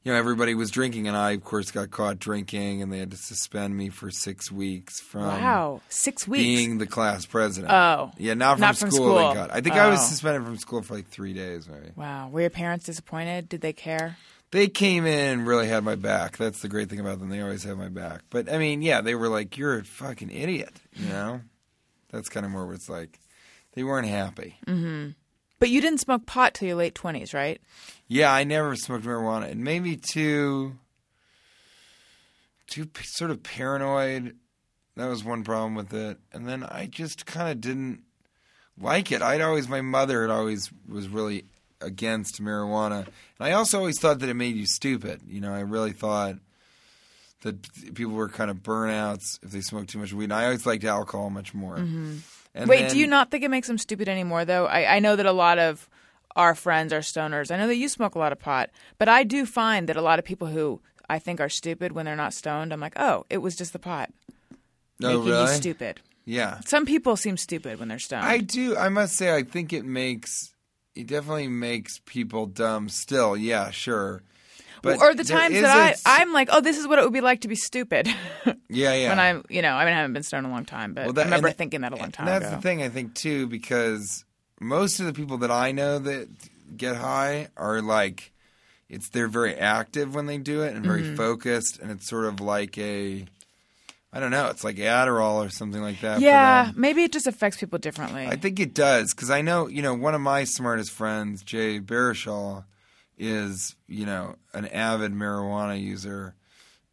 you know, everybody was drinking, and I, of course, got caught drinking, and they had to suspend me for six weeks from wow, six weeks. being the class president. Oh. yeah, not from Not from school. school. They got. I think I was Oh. suspended from school for like three days, maybe. wow. Were your parents disappointed? Did they care? They came in and really had my back. That's the great thing about them. They always have my back. But I mean, yeah, they were like, "You're a fucking idiot," you know. That's kind of more what it's like. They weren't happy. Mm-hmm. But you didn't smoke pot till your late twenties, right? Yeah, I never smoked marijuana. It made me too, too p- sort of paranoid. That was one problem with it. And then I just kind of didn't like it. I'd always, my mother had always was really against marijuana, and I also always thought that it made you stupid. You know, I really thought that people were kind of burnouts if they smoked too much weed. And I always liked alcohol much more. Mm-hmm. And Wait, then- do you not think it makes them stupid anymore, though? I, I know that a lot of our friends are stoners. I know that you smoke a lot of pot, but I do find that a lot of people who I think are stupid when they're not stoned, I'm like, oh, it was just the pot No, making you really? stupid. Yeah. Some people seem stupid when they're stoned. I do. I must say, I think it makes it definitely makes people dumb. Still, yeah, sure. But or the times that I, I'm like, oh, this is what it would be like to be stupid. yeah, yeah. when I'm, you know, I mean, I haven't been stoned in a long time, but Well, that- I remember and- thinking that a long time that's ago. the thing I think too, because most of the people that I know that get high are like, it's they're very active when they do it and very Mm-hmm. focused, and it's sort of like a, I don't know, it's like Adderall or something like that. Yeah, maybe it just affects people differently. I think it does because I know you know one of my smartest friends, Jay Barishaw, is you know an avid marijuana user,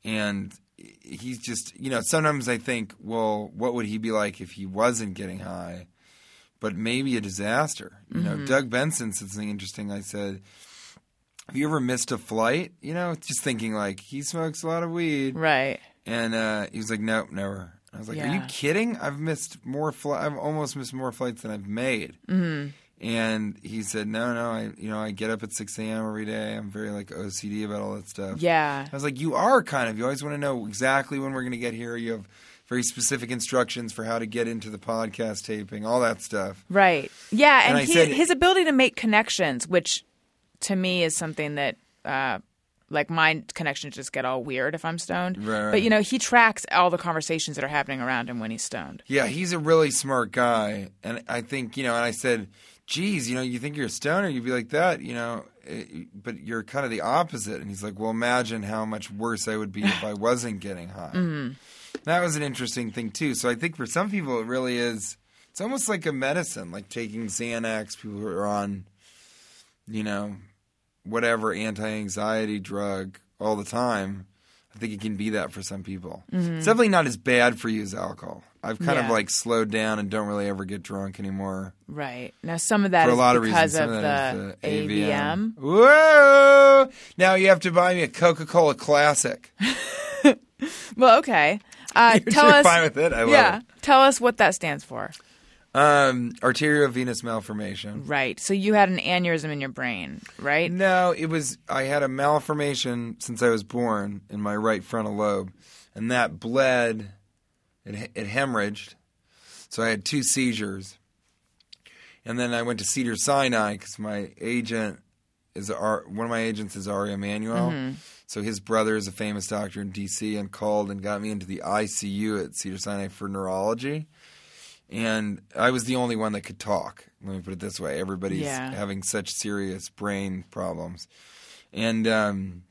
and he's just you know sometimes I think, well, what would he be like if he wasn't getting high? But maybe a disaster. You know, Doug Benson said something interesting. I said. Have you ever missed a flight? You know, just thinking like he smokes a lot of weed, right. and uh, he was like, "Nope, never." I was like, "Are you kidding? I've missed more. Fl- I've almost missed more flights than I've made." Mm-hmm. And he said, "No, no. I, you know, I get up at six a.m. every day. I'm very like OCD about all that stuff." Yeah. I was like, "You are kind of. You always want to know exactly when we're going to get here. You have very specific instructions for how to get into the podcast taping, all that stuff." Right. Yeah, and, And he, said- his ability to make connections, which to me is something that, uh, like, my connections just get all weird if I'm stoned. Right, right. But you know, he tracks all the conversations that are happening around him when he's stoned. Yeah, he's a really smart guy, and I think you know. And I said, "Geez, you know, you think you're a stoner, you'd be like that, you know, eh, but you're kind of the opposite." And he's like, "Well, imagine how much worse I would be if I wasn't getting high." Mm-hmm. That was an interesting thing too. So I think for some people, it really is. It's almost like a medicine, like taking Xanax. People who are on, you know, whatever anti-anxiety drug all the time. I think it can be that for some people. It's definitely not as bad for you as alcohol. I've kind of Mm-hmm. Like slowed down and don't really ever get drunk anymore Right. Now, some of that for a lot of because reasons. Of of the, the AVM. Whoa! Now you have to buy me a Coca-Cola Classic. Well, okay. Uh, You're tell us. fine with it. I love yeah. it. Tell us what that stands for. Um, arteriovenous malformation. Right. So you had an aneurysm in your brain, right? No, it was I had a malformation since I was born in my right frontal lobe, and that bled. It, it hemorrhaged, so I had two seizures, and then I went to Cedar Sinai because my agent is one of my agents is Ari Emanuel. So his brother is a famous doctor in D.C. and called and got me into the ICU at Cedar Sinai for neurology. and I was the only one that could talk. Let me put it this way: everybody's Yeah. having such serious brain problems, and um,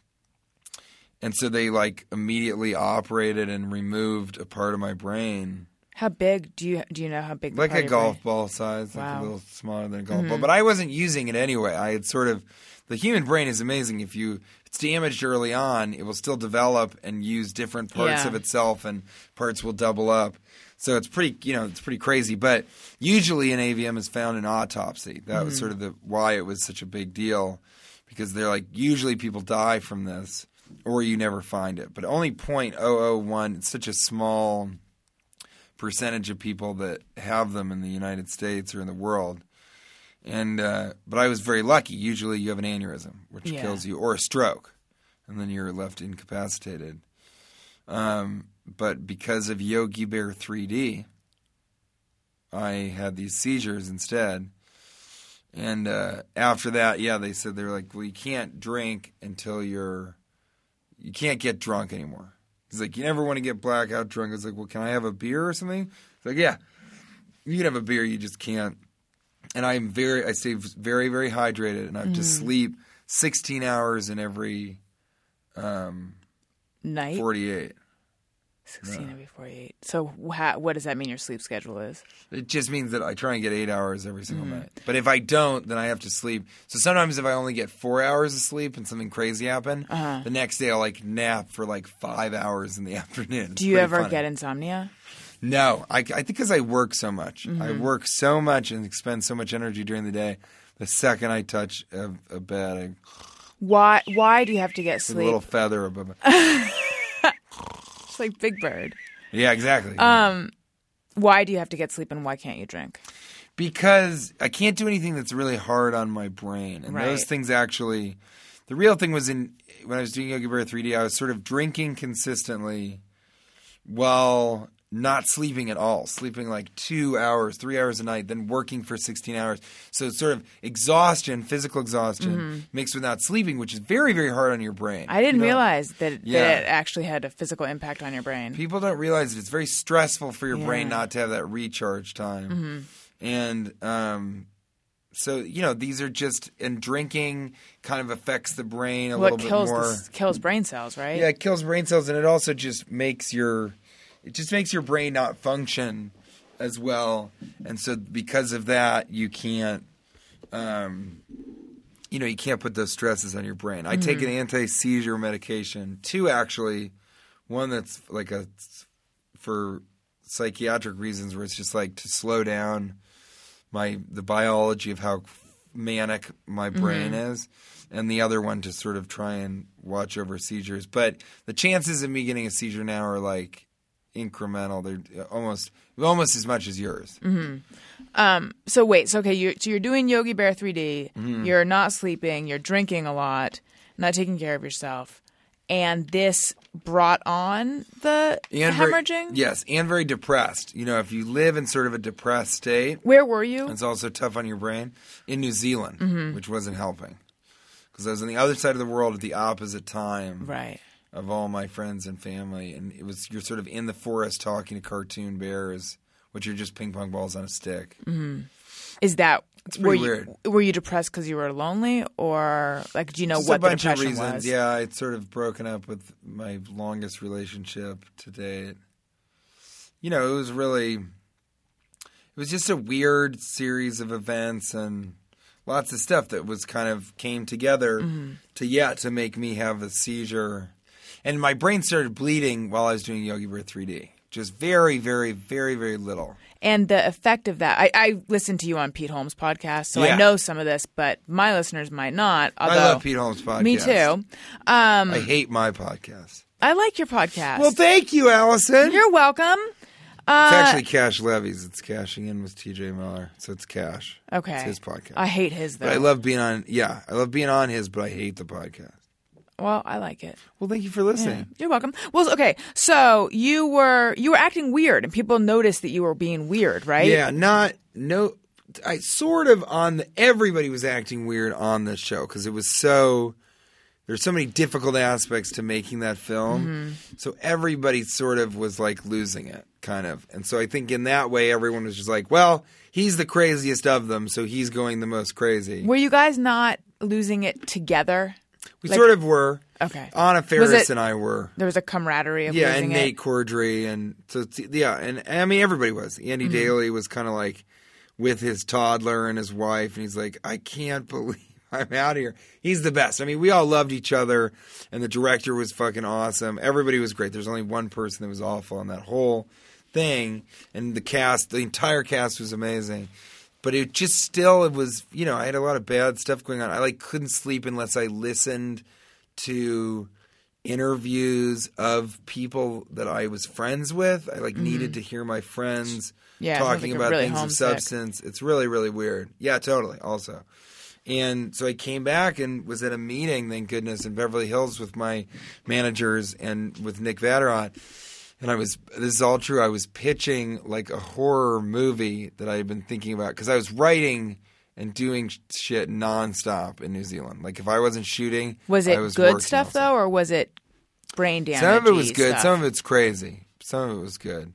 and so they like immediately operated and removed a part of my brain, How big do you do you know how big? like a your brain- golf ball size, like Wow. Mm-hmm. a little smaller than a golf ball. But I wasn't using it anyway. I had sort of the human brain is amazing. If you if it's damaged early on, it will still develop and use different parts Yeah. of itself, and parts will double up. So it's pretty, you know, it's pretty crazy. But usually an AVM is found in autopsy. That Mm-hmm. was sort of the why it was such a big deal, because they're like usually people die from this, or you never find it. But only 0.001. It's such a small percentage of people that have them in the United States or in the world. And uh, but I was very lucky. Usually you have an aneurysm, which Yeah. kills you, or a stroke, and then you're left incapacitated. Um, but because of Yogi Bear 3D, I had these seizures instead. And uh, after that, yeah, they said they were like, "Well, you can't drink until you're, you can't get drunk anymore." He's like, "You never want to get blackout drunk." I was like, "Well, can I have a beer or something?" He's like, "Yeah, you can have a beer, you just can't." And I'm very, I stay very, very hydrated, and I have to sleep 16 hours in every um, night. 48. Sixteen every forty-eight. So wha what does that mean? Your sleep schedule is? It just means that I try and get eight hours every single night. But if I don't, then I have to sleep. So sometimes if I only get four hours of sleep and something crazy happened, the next day I'll like nap for like five hours in the afternoon. It's Do you ever funny. get insomnia? No, I, I think because I work so much. I Mm-hmm. work so much and expend so much energy during the day. The second I touch a, a bed, I Why? Why do you have to get sleep? a little feather above. Like Big Bird. yeah, exactly. Um, Why do you have to get sleep, and why can't you drink? because I can't do anything that's really hard on my brain. And those things actually, the real thing was in when I was doing Yogi Bear 3D, I was sort of drinking consistently while not sleeping at all, sleeping like two hours, three hours a night, then working for 16 hours. So it's sort of exhaustion, physical exhaustion, mixed with not sleeping, which is very, very hard on your brain. Mm-hmm. I didn't You know? realize that, Yeah. that it actually had a physical impact on your brain. People don't realize that it's very stressful for your brain Yeah. Mm-hmm. not to have that recharge time. And um, so, you know, these are just, and drinking kind of affects the brain a What little bit more. the, kills brain cells, right? Yeah, it kills brain cells, and it also just makes your, it just makes your brain not function as well. And so, because of that, you can't, um, you know, you can't put those stresses on your brain. I take an anti seizure medication, two actually, one that's like a for psychiatric reasons, where it's just like to slow down my the biology of how manic my brain is, and the other one to sort of try and watch over seizures. But the chances of me getting a seizure now are like incremental. They're almost almost as much as yours. um So wait, so okay, you're, so you're doing Yogi Bear 3D. Mm-hmm. You're not sleeping. You're drinking a lot. Not taking care of yourself. And this brought on the And very- hemorrhaging. yes, and very depressed. You know, if you live in sort of a depressed state, Where were you? It's also tough on your brain in New Zealand, Mm-hmm. which wasn't helping because I was on the other side of the world at the opposite time Right. Of all my friends and family, and it was you're sort of in the forest talking to cartoon bears, which are just ping pong balls on a stick. Is that It's were pretty you, weird. Were you depressed because you were lonely, or like do you know Just what a bunch the of reasons. was? Yeah, I'd sort of broken up with my longest relationship to date. You know, it was really, it was just a weird series of events and lots of stuff that was kind of came together Mm-hmm. to yeah to make me have a seizure, and my brain started bleeding while I was doing Yogi Bear 3D. Just very, very, very, very little. And the effect of that, I, I listened to you on Pete Holmes' podcast, so Yeah. I know some of this, but my listeners might not. Although, I love Pete Holmes' podcast. Me too. Um, I hate my podcast. I like your podcast. Well, thank you, Allison. You're welcome. Uh, It's actually Cash Levy's. It's cashing in with TJ Miller. So it's Cash. Okay. It's his podcast. I hate his though. but I love being on, yeah, I love being on his, but I hate the podcast. Well, I like it. Well, thank you for listening. You're welcome. Well, okay. So you were you were acting weird, and people noticed that you were being weird, right? Yeah, not, no, I sort of on the, everybody was acting weird on the show because it was so, there's so many difficult aspects to making that film. Mm-hmm. So everybody sort of was like losing it. kind of. And so I think in that way, everyone was just like, well, he's the craziest of them, so he's going the most crazy. Were you guys not losing it together? We like- sort of were. Okay. Anna Faris it- and I were. There was a camaraderie of Yeah, and it. Nate Corddry, and so yeah, and I mean everybody was. Andy Mm-hmm. Daly was kind of like with his toddler and his wife, and he's like, I can't believe I'm out here. He's the best. I mean, we all loved each other, and the director was fucking awesome. Everybody was great. There's only one person that was awful on that whole thing, and the cast, the entire cast was amazing. But it just still, it was, you know, I had a lot of bad stuff going on. I like couldn't sleep unless I listened to interviews of people that I was friends with. I like needed to hear my friends Mm-hmm. Yeah, talking like about really things homesick. of substance. It's really, really weird. Yeah, totally. Also. And so I came back and was at a meeting, thank goodness, in Beverly Hills with my managers and with Nick Vatterott. And I was, this is all true. I was pitching like a horror movie that I had been thinking about because I was writing and doing sh- shit nonstop in New Zealand. Like if I wasn't shooting, was it was good stuff also. though, or was it brain damage? Some of it was good. Some of it's crazy. Some of it was good.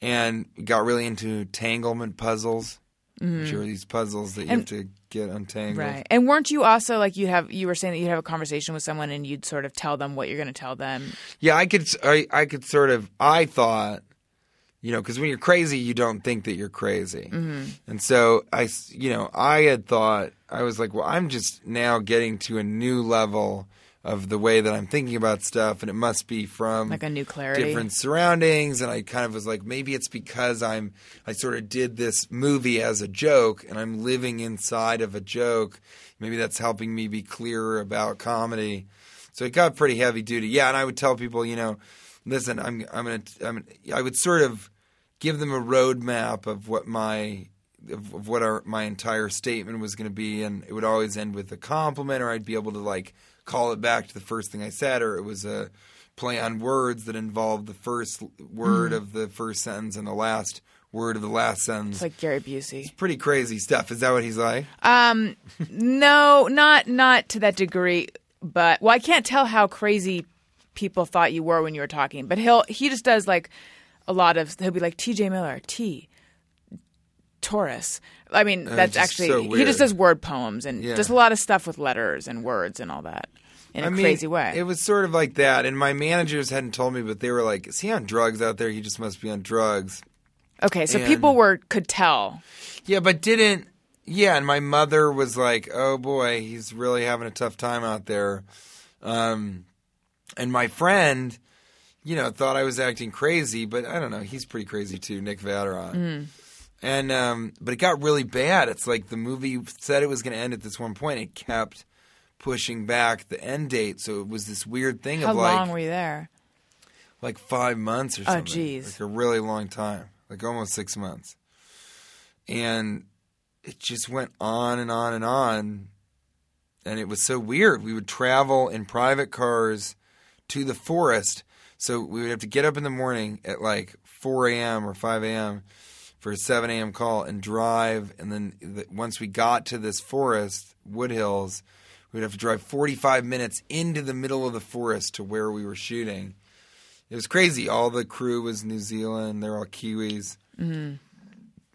And got really into tanglement puzzles, which are these puzzles that you have Mm-hmm. To get untangled. Right. And weren't you also like you have you were saying that you'd have a conversation with someone and you'd sort of tell them what you're going to tell them. Yeah, I could. I, I could sort of. I thought, you know, because when you're crazy, you don't think that you're crazy, mm-hmm. and so i you know, I had thought I was like, well, I'm just now getting to a new level of the way that I'm thinking about stuff, and it must be from Like a new clarity. different surroundings. And I kind of was like, maybe it's because I'm. I sort of did this movie as a joke, and I'm living inside of a joke. Maybe that's helping me be clearer about comedy. So it got pretty heavy duty. Yeah, and I would tell people, you know, listen, I'm I'm gonna I'm I would sort of give them a roadmap of what my of, of what our my entire statement was going to be, and it would always end with a compliment, or I'd be able to like call it back to the first thing I said, or it was a play on words that involved the first word of the first sentence and the last word of the last sentence. It's like Gary Busey. It's Pretty crazy stuff. Is that what he's like? Um, no, not not to that degree. But well, I can't tell how crazy people thought you were when you were talking. But he'll he just does like a lot of he'll be like T.J. Miller, T. Taurus. I mean, that's just actually so he just does word poems and Yeah. just a lot of stuff with letters and words and all that in a I mean, crazy way. It was sort of like that, and my managers hadn't told me, but they were like, "Is he on drugs out there? He just must be on drugs." okay, so and- people were could tell. Yeah, but didn't. Yeah, and my mother was like, "Oh boy, he's really having a tough time out there," um, and my friend, you know, thought I was acting crazy, but I don't know. He's pretty crazy too, Nick Vatterott. And um, but it got really bad. It's like the movie said it was going to end at this one point. It kept pushing back the end date, so it was this weird thing How of like How long were you there? like five months or something. Oh, something. geez. Like a really long time, like almost six months. And it just went on and on and on. And it was so weird. We would travel in private cars to the forest. So we would have to get up in the morning at like 4 a.m. or 5 a.m. for a 7 a.m. call and drive. And then the, once we got to this forest, Wood Hills, we'd have to drive 45 minutes into the middle of the forest to where we were shooting. It was crazy. All the crew was New Zealand. They're all Kiwis. Mm-hmm.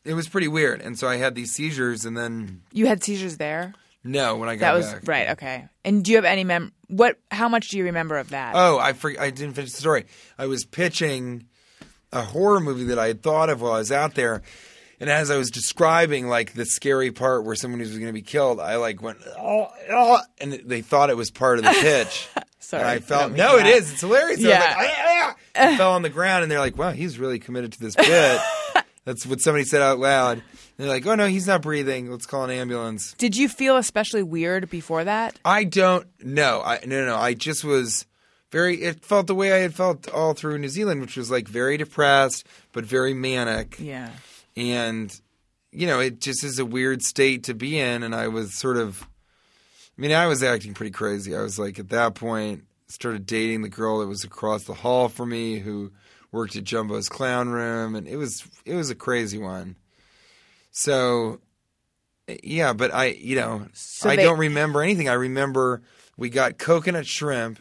It was pretty weird. And so I had these seizures, and then You had seizures there. no, when I got That was back. right. Okay. And do you have any mem? What? How much do you remember of that? Oh, I for, I didn't finish the story. I was pitching a horror movie that I had thought of while I was out there, and as I was describing like the scary part where someone was going to be killed, I like went oh, oh, and they thought it was part of the pitch. Sorry, and I I felt no, it is. It's hilarious. I Yeah. like, "Ah, ah." I fell on the ground, and they're like, "Wow, he's really committed to this bit." That's what somebody said out loud. they're like, "Oh no, he's not breathing. Let's call an ambulance." Did you feel especially weird before that? I don't know. I no no no. I just was very. It felt the way I had felt all through New Zealand, which was like very depressed but very manic, Yeah. and you know, it just is a weird state to be in. And I was sort of. I mean, I was acting pretty crazy. I was like at that point started dating the girl that was across the hall from me who worked at Jumbo's Clown Room, and it was it was a crazy one. So, yeah, but I, you know, So I they- don't remember anything. I remember we got coconut shrimp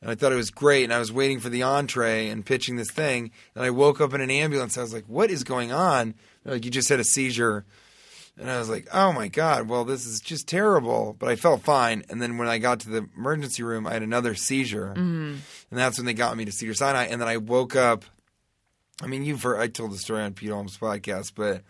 and I thought it was great. And I was waiting for the entree and pitching this thing, and I woke up in an ambulance. I was like, "What is going on?" They're like, "You just had a seizure." And I was like, "Oh my god! Well, this is just terrible." But I felt fine. And then when I got to the emergency room, I had another seizure, mm-hmm. and that's when they got me to Cedar Sinai. And then I woke up. I mean, you've heard I told the story on Pete Holmes' podcast, but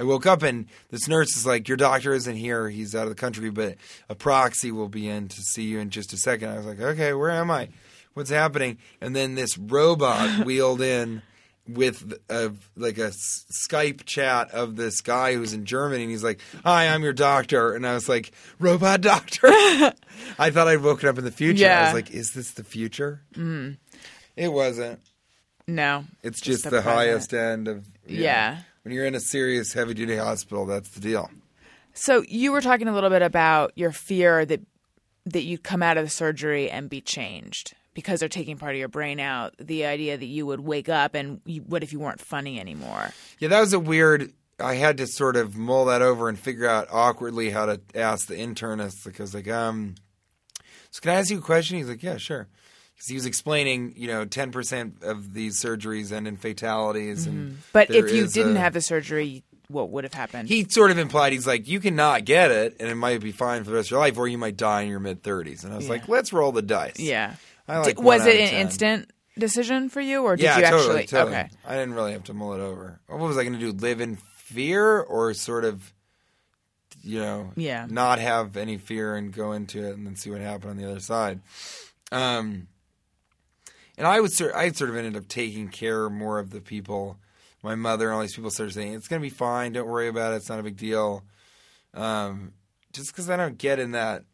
I woke up and this nurse is like, "Your doctor isn't here; he's out of the country, but a proxy will be in to see you in just a second. I was like, "Okay, where am I? What's happening?" And then this robot wheeled in with a like a Skype chat of this guy who's in Germany, and he's like, "Hi, I'm your doctor," and I was like, "Robot doctor." I thought I'd woken up in the future. I was like, "Is this the future?" Mm. It wasn't. No. It's just the the, highest end of Yeah. When you're in a serious heavy duty hospital, that's the deal. So you were talking a little bit about your fear that that you'd come out of the surgery and be changed because they're taking part of your brain out. The idea that you would wake up and you, what if you weren't funny anymore? Yeah, that was a weird. I had to sort of mull that over and figure out awkwardly how to ask the internist because, like, um, so can I ask you a question? He's like, yeah, sure. Because he was explaining, you know, ten percent of these surgeries end in fatalities, and But if you didn't a- have the surgery, what would have happened? he sort of implied he's like, you cannot get it, and it might be fine for the rest of your life, or you might die in your mid thirties. And I was Yeah. like, let's roll the dice. yeah. I like D- was it an 10. instant decision for you, or did yeah, you totally, actually? totally. Okay. I didn't really have to mull it over. What was I going to do? Live in fear, or sort of, you know, Yeah. not have any fear and go into it and then see what happened on the other side. Um, and I would sort, I sort of ended up taking care more of the people. My mother and all these people started saying, "It's going to be fine. Don't worry about it. It's not a big deal." Um, just because I don't get in that,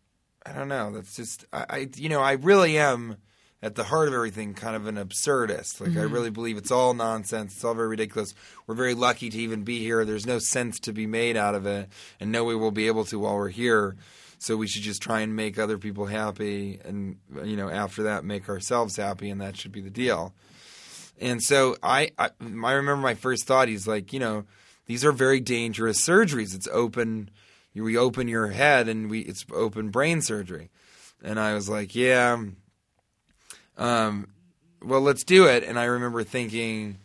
I don't know. That's just I, I, you know, I really am at the heart of everything kind of an absurdist. Like I really believe it's all nonsense. It's all very ridiculous. We're very lucky to even be here. There's no sense to be made out of it, and no way we'll be able to while we're here. So we should just try and make other people happy, and you know, after that, make ourselves happy, and that should be the deal. And so I, I, I remember my first thought. He's like, you know, these are very dangerous surgeries. It's open. We open your head, and we it's open brain surgery. And I was like, yeah. Um, well, let's do it. And I remember thinking,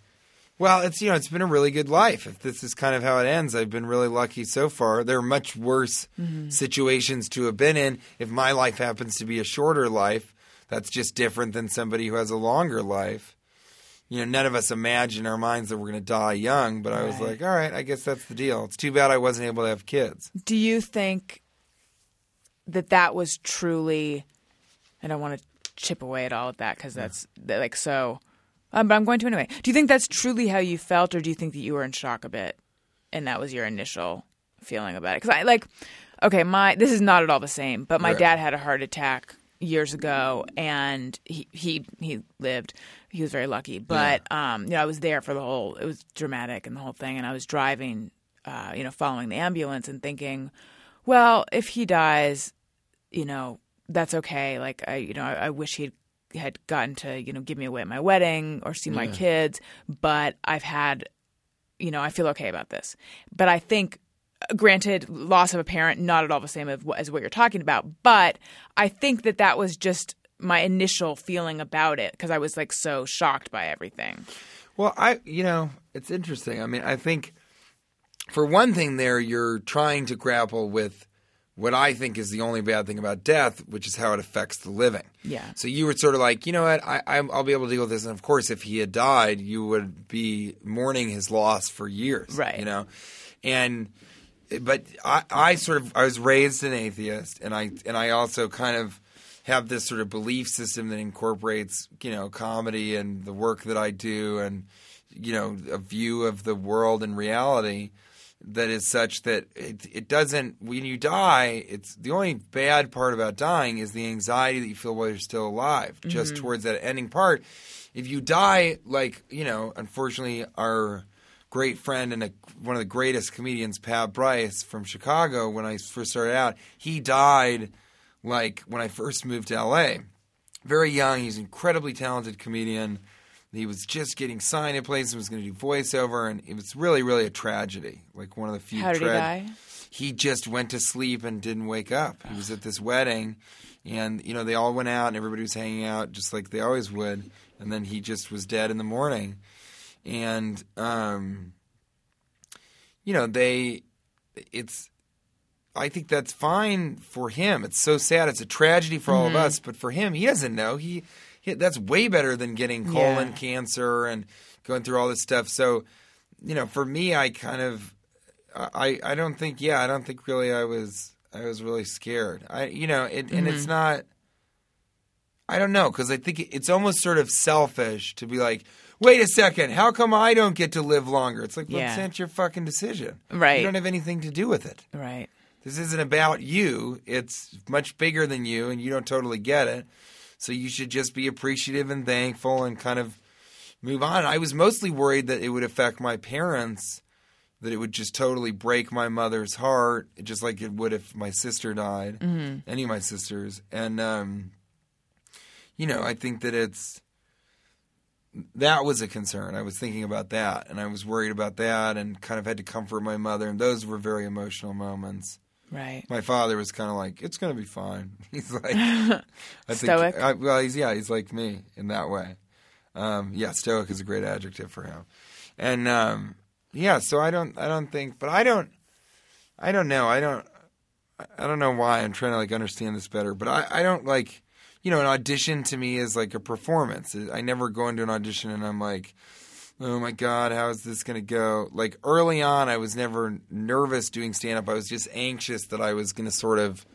well, it's you know, it's been a really good life. If this is kind of how it ends, I've been really lucky so far. There are much worse mm-hmm. situations to have been in. If my life happens to be a shorter life, that's just different than somebody who has a longer life. You know, none of us imagine in our minds that we're going to die young, but I was like, all right, I guess that's the deal. It's too bad I wasn't able to have kids. Do you think that that was truly? I don't want to chip away at all of that because that's that, like so. Um, but I'm going to anyway. Do you think that's truly how you felt, or do you think that you were in shock a bit, and that was your initial feeling about it? Because I like, okay, my this is not at all the same, but my Right. dad had a heart attack years ago, and he he he lived. He was very lucky, but um, you know, I was there for the whole. It was dramatic and the whole thing, and I was driving, uh, you know, following the ambulance and thinking, well, if he dies, you know, that's okay. Like I, you know, I, I wish he had gotten to, you know, give me away at my wedding or see my kids, but I've had, you know, I feel okay about this. But I think, uh, granted, loss of a parent, not at all the same as what, as what you're talking about, but I think that that was just my initial feeling about it because I was like so shocked by everything. Well, I you know, it's interesting. I mean, I think for one thing there you're trying to grapple with what I think is the only bad thing about death, which is how it affects the living. Yeah. So you were sort of like, you know what, I, I'll be able to deal with this. And of course, if he had died, you would be mourning his loss for years. Right. You know, and but I, I sort of I was raised an atheist, and I and I also kind of have this sort of belief system that incorporates you know comedy and the work that I do, and you know a view of the world and reality that is such that it, it doesn't when you die it's the only bad part about dying is the anxiety that you feel while you're still alive. Mm-hmm. Just towards that ending part if you die like you know unfortunately our great friend and a, one of the greatest comedians pat bryce from chicago when i first started out he died like when i first moved to la very young he's an incredibly talented comedian he was just getting signed in place places, was going to do voiceover, and it was really, really a tragedy. Like one of the few. How did he die? he just went to sleep and didn't wake up. He was at this wedding, and you know they all went out and everybody was hanging out just like they always would, and then he just was dead in the morning, and um, you know they, it's. I think that's fine for him. It's so sad. It's a tragedy for all of us, but for him, he doesn't know. He that's way better than getting colon Yeah. cancer and going through all this stuff. So, you know, for me, I kind of, I, I don't think, yeah, I don't think really I was, I was really scared. I, you know, it, and it's mm-hmm. not, I don't know, because I think it's almost sort of selfish to be like, wait a second, how come I don't get to live longer? It's like, well, Yeah. it's not your fucking decision. Right. You don't have anything to do with it. Right. This isn't about you. It's much bigger than you, and you don't totally get it. So you should just be appreciative and thankful and kind of move on. I was mostly worried that it would affect my parents, that it would just totally break my mother's heart, just like it would if my sister died, any of my sisters. And, um, you know, I think that it's that was a concern. I was thinking about that, and I was worried about that, and kind of had to comfort my mother. And those were very emotional moments. Right. My father was kind of like, "It's going to be fine." He's like, I think, Stoic? I, well, he's yeah, he's like me in that way. Um, yeah, stoic is a great adjective for him, and um, yeah. So I don't, I don't think, but I don't, I don't know. I don't, I don't know why. I'm trying to like understand this better, but I, I don't like, you know, an audition to me is like a performance. I never go into an audition and I'm like, oh my god, how is this going to go? Like early on, I was never nervous doing stand up. I was just anxious that I was going to sort of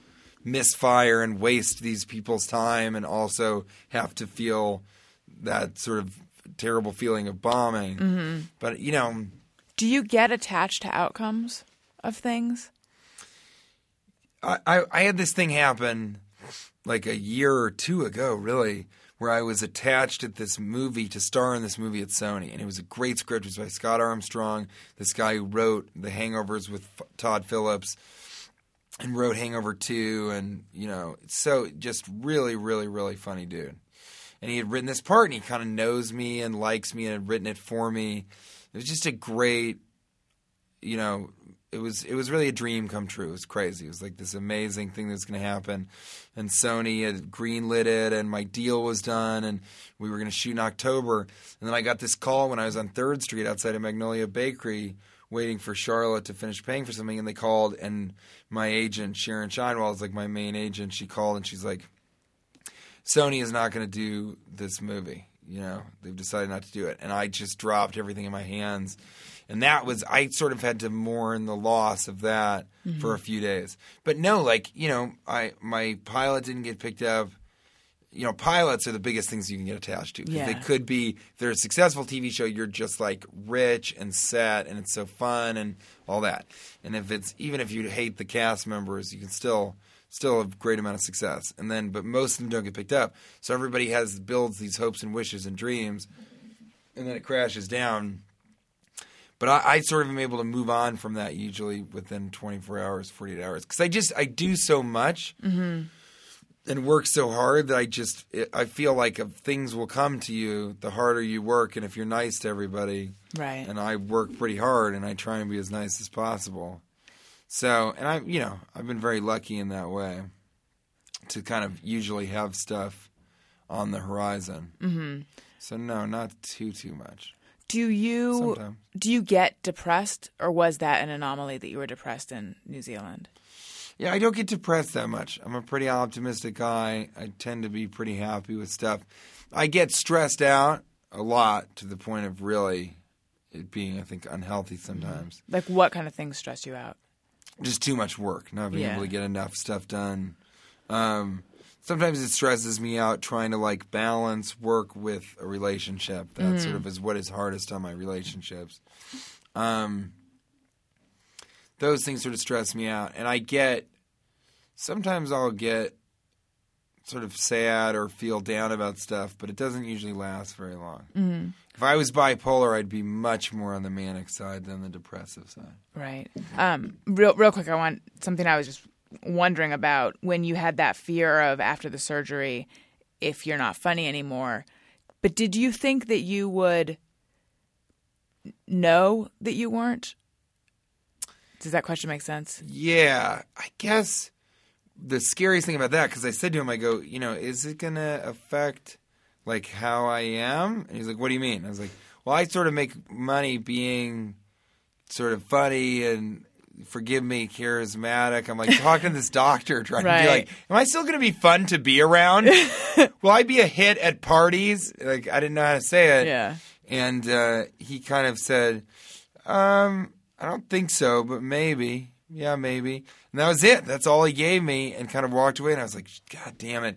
misfire and waste these people's time, and also have to feel that sort of terrible feeling of bombing. Mm-hmm. But you know. Do you get attached to outcomes of things? I, I, I had this thing happen like a year or two ago, really, where I was attached at this movie to star in this movie at Sony, and it was a great script. It was by Scot Armstrong, this guy who wrote The Hangovers with F- Todd Phillips, and wrote Hangover Two, and you know, so just really, really, really funny dude. And he had written this part, and he kind of knows me and likes me, and had written it for me. It was just a great you know, it was it was really a dream come true. It was crazy. It was like this amazing thing that's going to happen, and Sony had greenlit it, and my deal was done, and we were going to shoot in October. And then I got this call when I was on Third Street outside of Magnolia Bakery, waiting for Charlotte to finish paying for something, and they called, and my agent Sharon Shinewall is like my main agent. She called, and she's like, Sony is not going to do this movie. You know, they've decided not to do it. And I just dropped everything in my hands. And that was, I sort of had to mourn the loss of that mm-hmm. for a few days. But no, like, you know, I my pilot didn't get picked up. You know, pilots are the biggest things you can get attached to. 'Cause They could be, if they're a successful TV show, you're just like rich and set and it's so fun and all that. And if it's, even if you hate the cast members, you can still still a great amount of success. And then, but most of them don't get picked up. So everybody has builds these hopes and wishes and dreams, and then it crashes down. But I, I sort of am able to move on from that usually within 24 hours, 48 hours, because I just I do so much and work so hard that I just I feel like things will come to you the harder you work, and if you're nice to everybody, Right. and I work pretty hard and I try and be as nice as possible. So, and I, you know, I've been very lucky in that way to kind of usually have stuff on the horizon. Mm-hmm. So no, not too too much. Do you Sometimes. do you get depressed, or was that an anomaly that you were depressed in New Zealand? Yeah, I don't get depressed that much. I'm a pretty optimistic guy. I tend to be pretty happy with stuff. I get stressed out a lot to the point of really it being, I think, unhealthy sometimes. Like, what kind of things stress you out? just too much work, not being Yeah. able to get enough stuff done. Um, sometimes it stresses me out trying to like balance work with a relationship. That sort of is what is hardest on my relationships. Um, those things sort of stress me out, and I get sometimes I'll get sort of sad or feel down about stuff, but it doesn't usually last very long. If I was bipolar, I'd be much more on the manic side than the depressive side. Right. Um, real, real quick, I want something I was just wondering about when you had that fear of after the surgery, if you're not funny anymore. But did you think that you would know that you weren't? Does that question make sense? Yeah, I guess the scariest thing about that because I said to him, I go, you know, is it gonna affect like how I am? And he's like, what do you mean? I was like, well, I sort of make money being sort of funny and forgive me, charismatic. I'm like talking to this doctor, trying to be like, am I still gonna be fun to be around? Will I be a hit at parties? Like I didn't know how to say it. Yeah. And uh, he kind of said, um, I don't think so, but maybe. Yeah, maybe. And that was it. That's all he gave me and kind of walked away. And I was like, God damn it.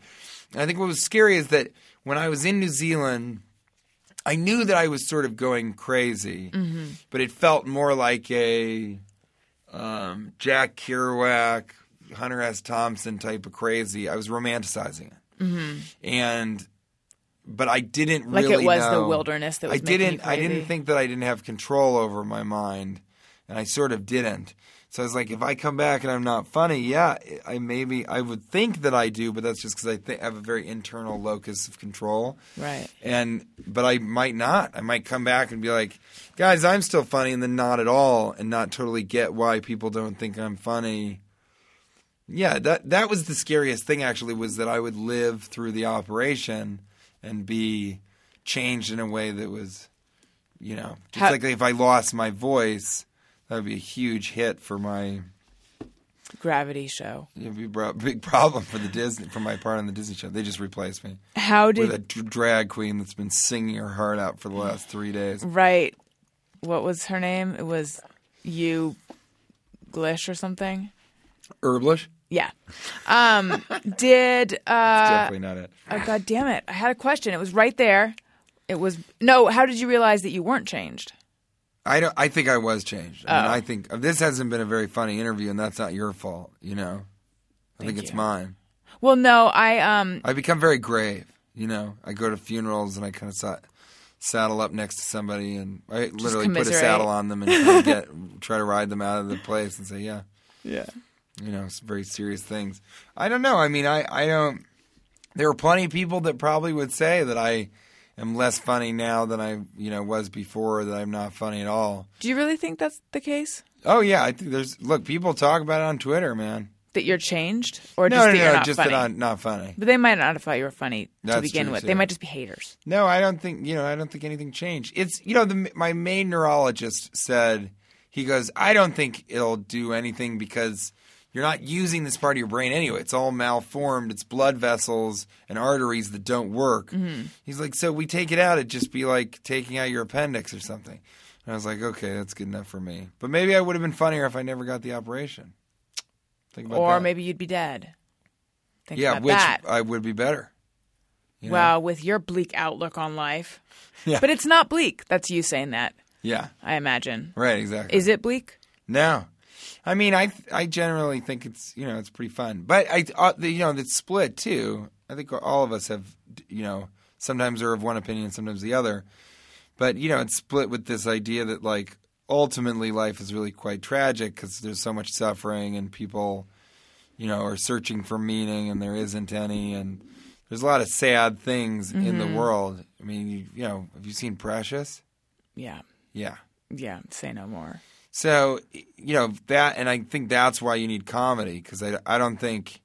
And I think what was scary is that when I was in New Zealand, I knew that I was sort of going crazy, but it felt more like a um, Jack Kerouac, Hunter S. Thompson type of crazy. I was romanticizing it. And. But I didn't Like it really was the wilderness that was I didn't. I didn't think that I didn't have control over my mind, and I sort of didn't. So I was like, if I come back and I'm not funny, yeah, I maybe I would think that I do, but that's just because I I have a very internal locus of control. Right. And but I might not. I might come back and be like, guys, I'm still funny, and then not at all, and not totally get why people don't think I'm funny. Yeah, that that was the scariest thing actually was that I would live through the operation and be changed in a way that was, you know, just How- like if I lost my voice, that would be a huge hit for my Gravity show. it'd be a big problem for the Disney for my part on the Disney show. They just replaced me How did with a d- drag queen that's been singing her heart out for the last three days. right? What was her name? It was you, Glish or something. Herblish? Yeah. Um, did uh, Definitely not it. oh, God damn it! I had a question. It was right there. It was no. How did you realize that you weren't changed? I don't. I think I was changed. I mean, Oh. I think this hasn't been a very funny interview, and that's not your fault. You know, I think Thank it's you. mine. Well, no. I um. I become very grave. You know, I go to funerals and I kind of sat, saddle up next to somebody, and I literally put a saddle on them and kinda get try to ride them out of the place and say, yeah, Yeah. you know, it's very serious things. I don't know. I mean, I I don't. There are plenty of people that probably would say that I am less funny now than I you know was before. That I'm not funny at all. Do you really think that's the case? Oh yeah, I think there's look. People talk about it on Twitter, man. That you're changed, or no, just no, that no, you're not just funny? that I'm not funny. But they might not have thought you were funny to That's begin true, with. too. They might just be haters. No, I don't think you know. I don't think anything changed. It's you know, the, my main neurologist said he goes, I don't think it'll do anything because you're not using this part of your brain anyway. It's all malformed. It's blood vessels and arteries that don't work. Mm-hmm. He's like, so we take it out. It'd just be like taking out your appendix or something. And I was like, okay, that's good enough for me. But maybe I would have been funnier if I never got the operation. Think about Or that. maybe you'd be dead. Think yeah, which that. I would be better. you know? Well, with your bleak outlook on life. Yeah. But it's not bleak. That's you saying that, Yeah, I imagine. right, exactly. Is it bleak? No, I mean, I I generally think it's you know it's pretty fun, but I uh, the, you know it's split too. I think all of us have you know sometimes are of one opinion, sometimes the other, but you know it's split with this idea that like ultimately life is really quite tragic because there's so much suffering and people you know are searching for meaning and there isn't any and there's a lot of sad things in the world. I mean, you, you know, have you seen Precious? Yeah. Yeah. Yeah. Say no more. So you know that, and I think that's why you need comedy because I, I don't think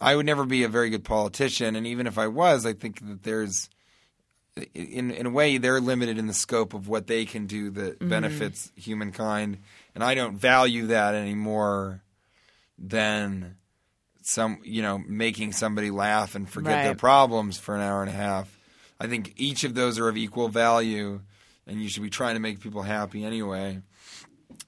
I would never be a very good politician, and even if I was, I think that there's in in a way they're limited in the scope of what they can do that mm-hmm. benefits humankind, and I don't value that anymore than some you know making somebody laugh and forget their problems for an hour and a half. I think each of those are of equal value, and you should be trying to make people happy anyway.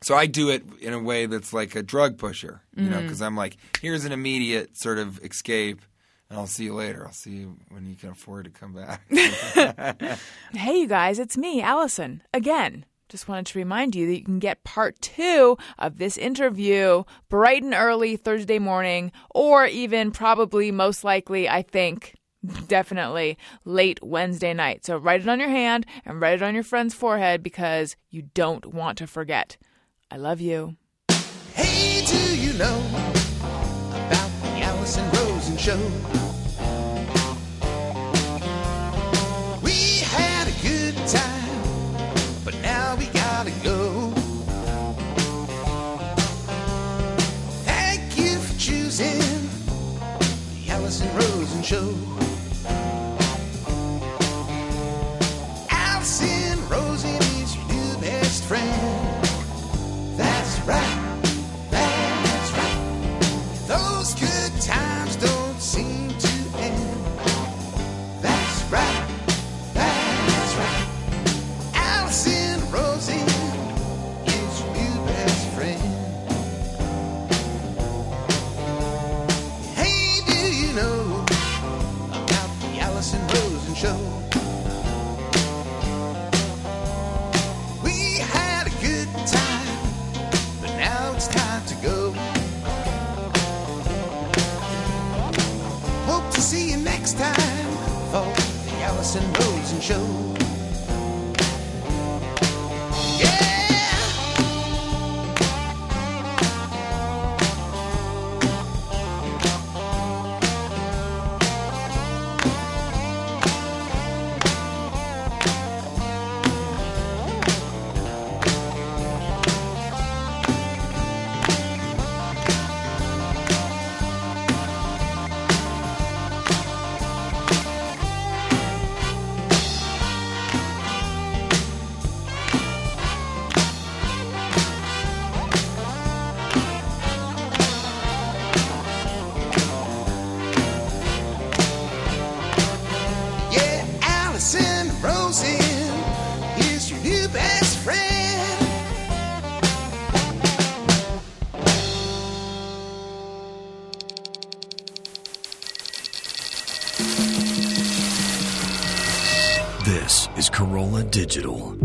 So I do it in a way that's like a drug pusher, you know, mm-hmm. because I'm like, here's an immediate sort of escape, and I'll see you later. I'll see you when you can afford to come back. Hey, you guys, it's me, Alison, again. Just wanted to remind you that you can get part two of this interview bright and early Thursday morning, or even probably, most likely, I think, definitely late Wednesday night. So write it on your hand and write it on your friend's forehead because you don't want to forget. I love you. Hey, do you know about the Alison Rosen show? This is Carolla Digital.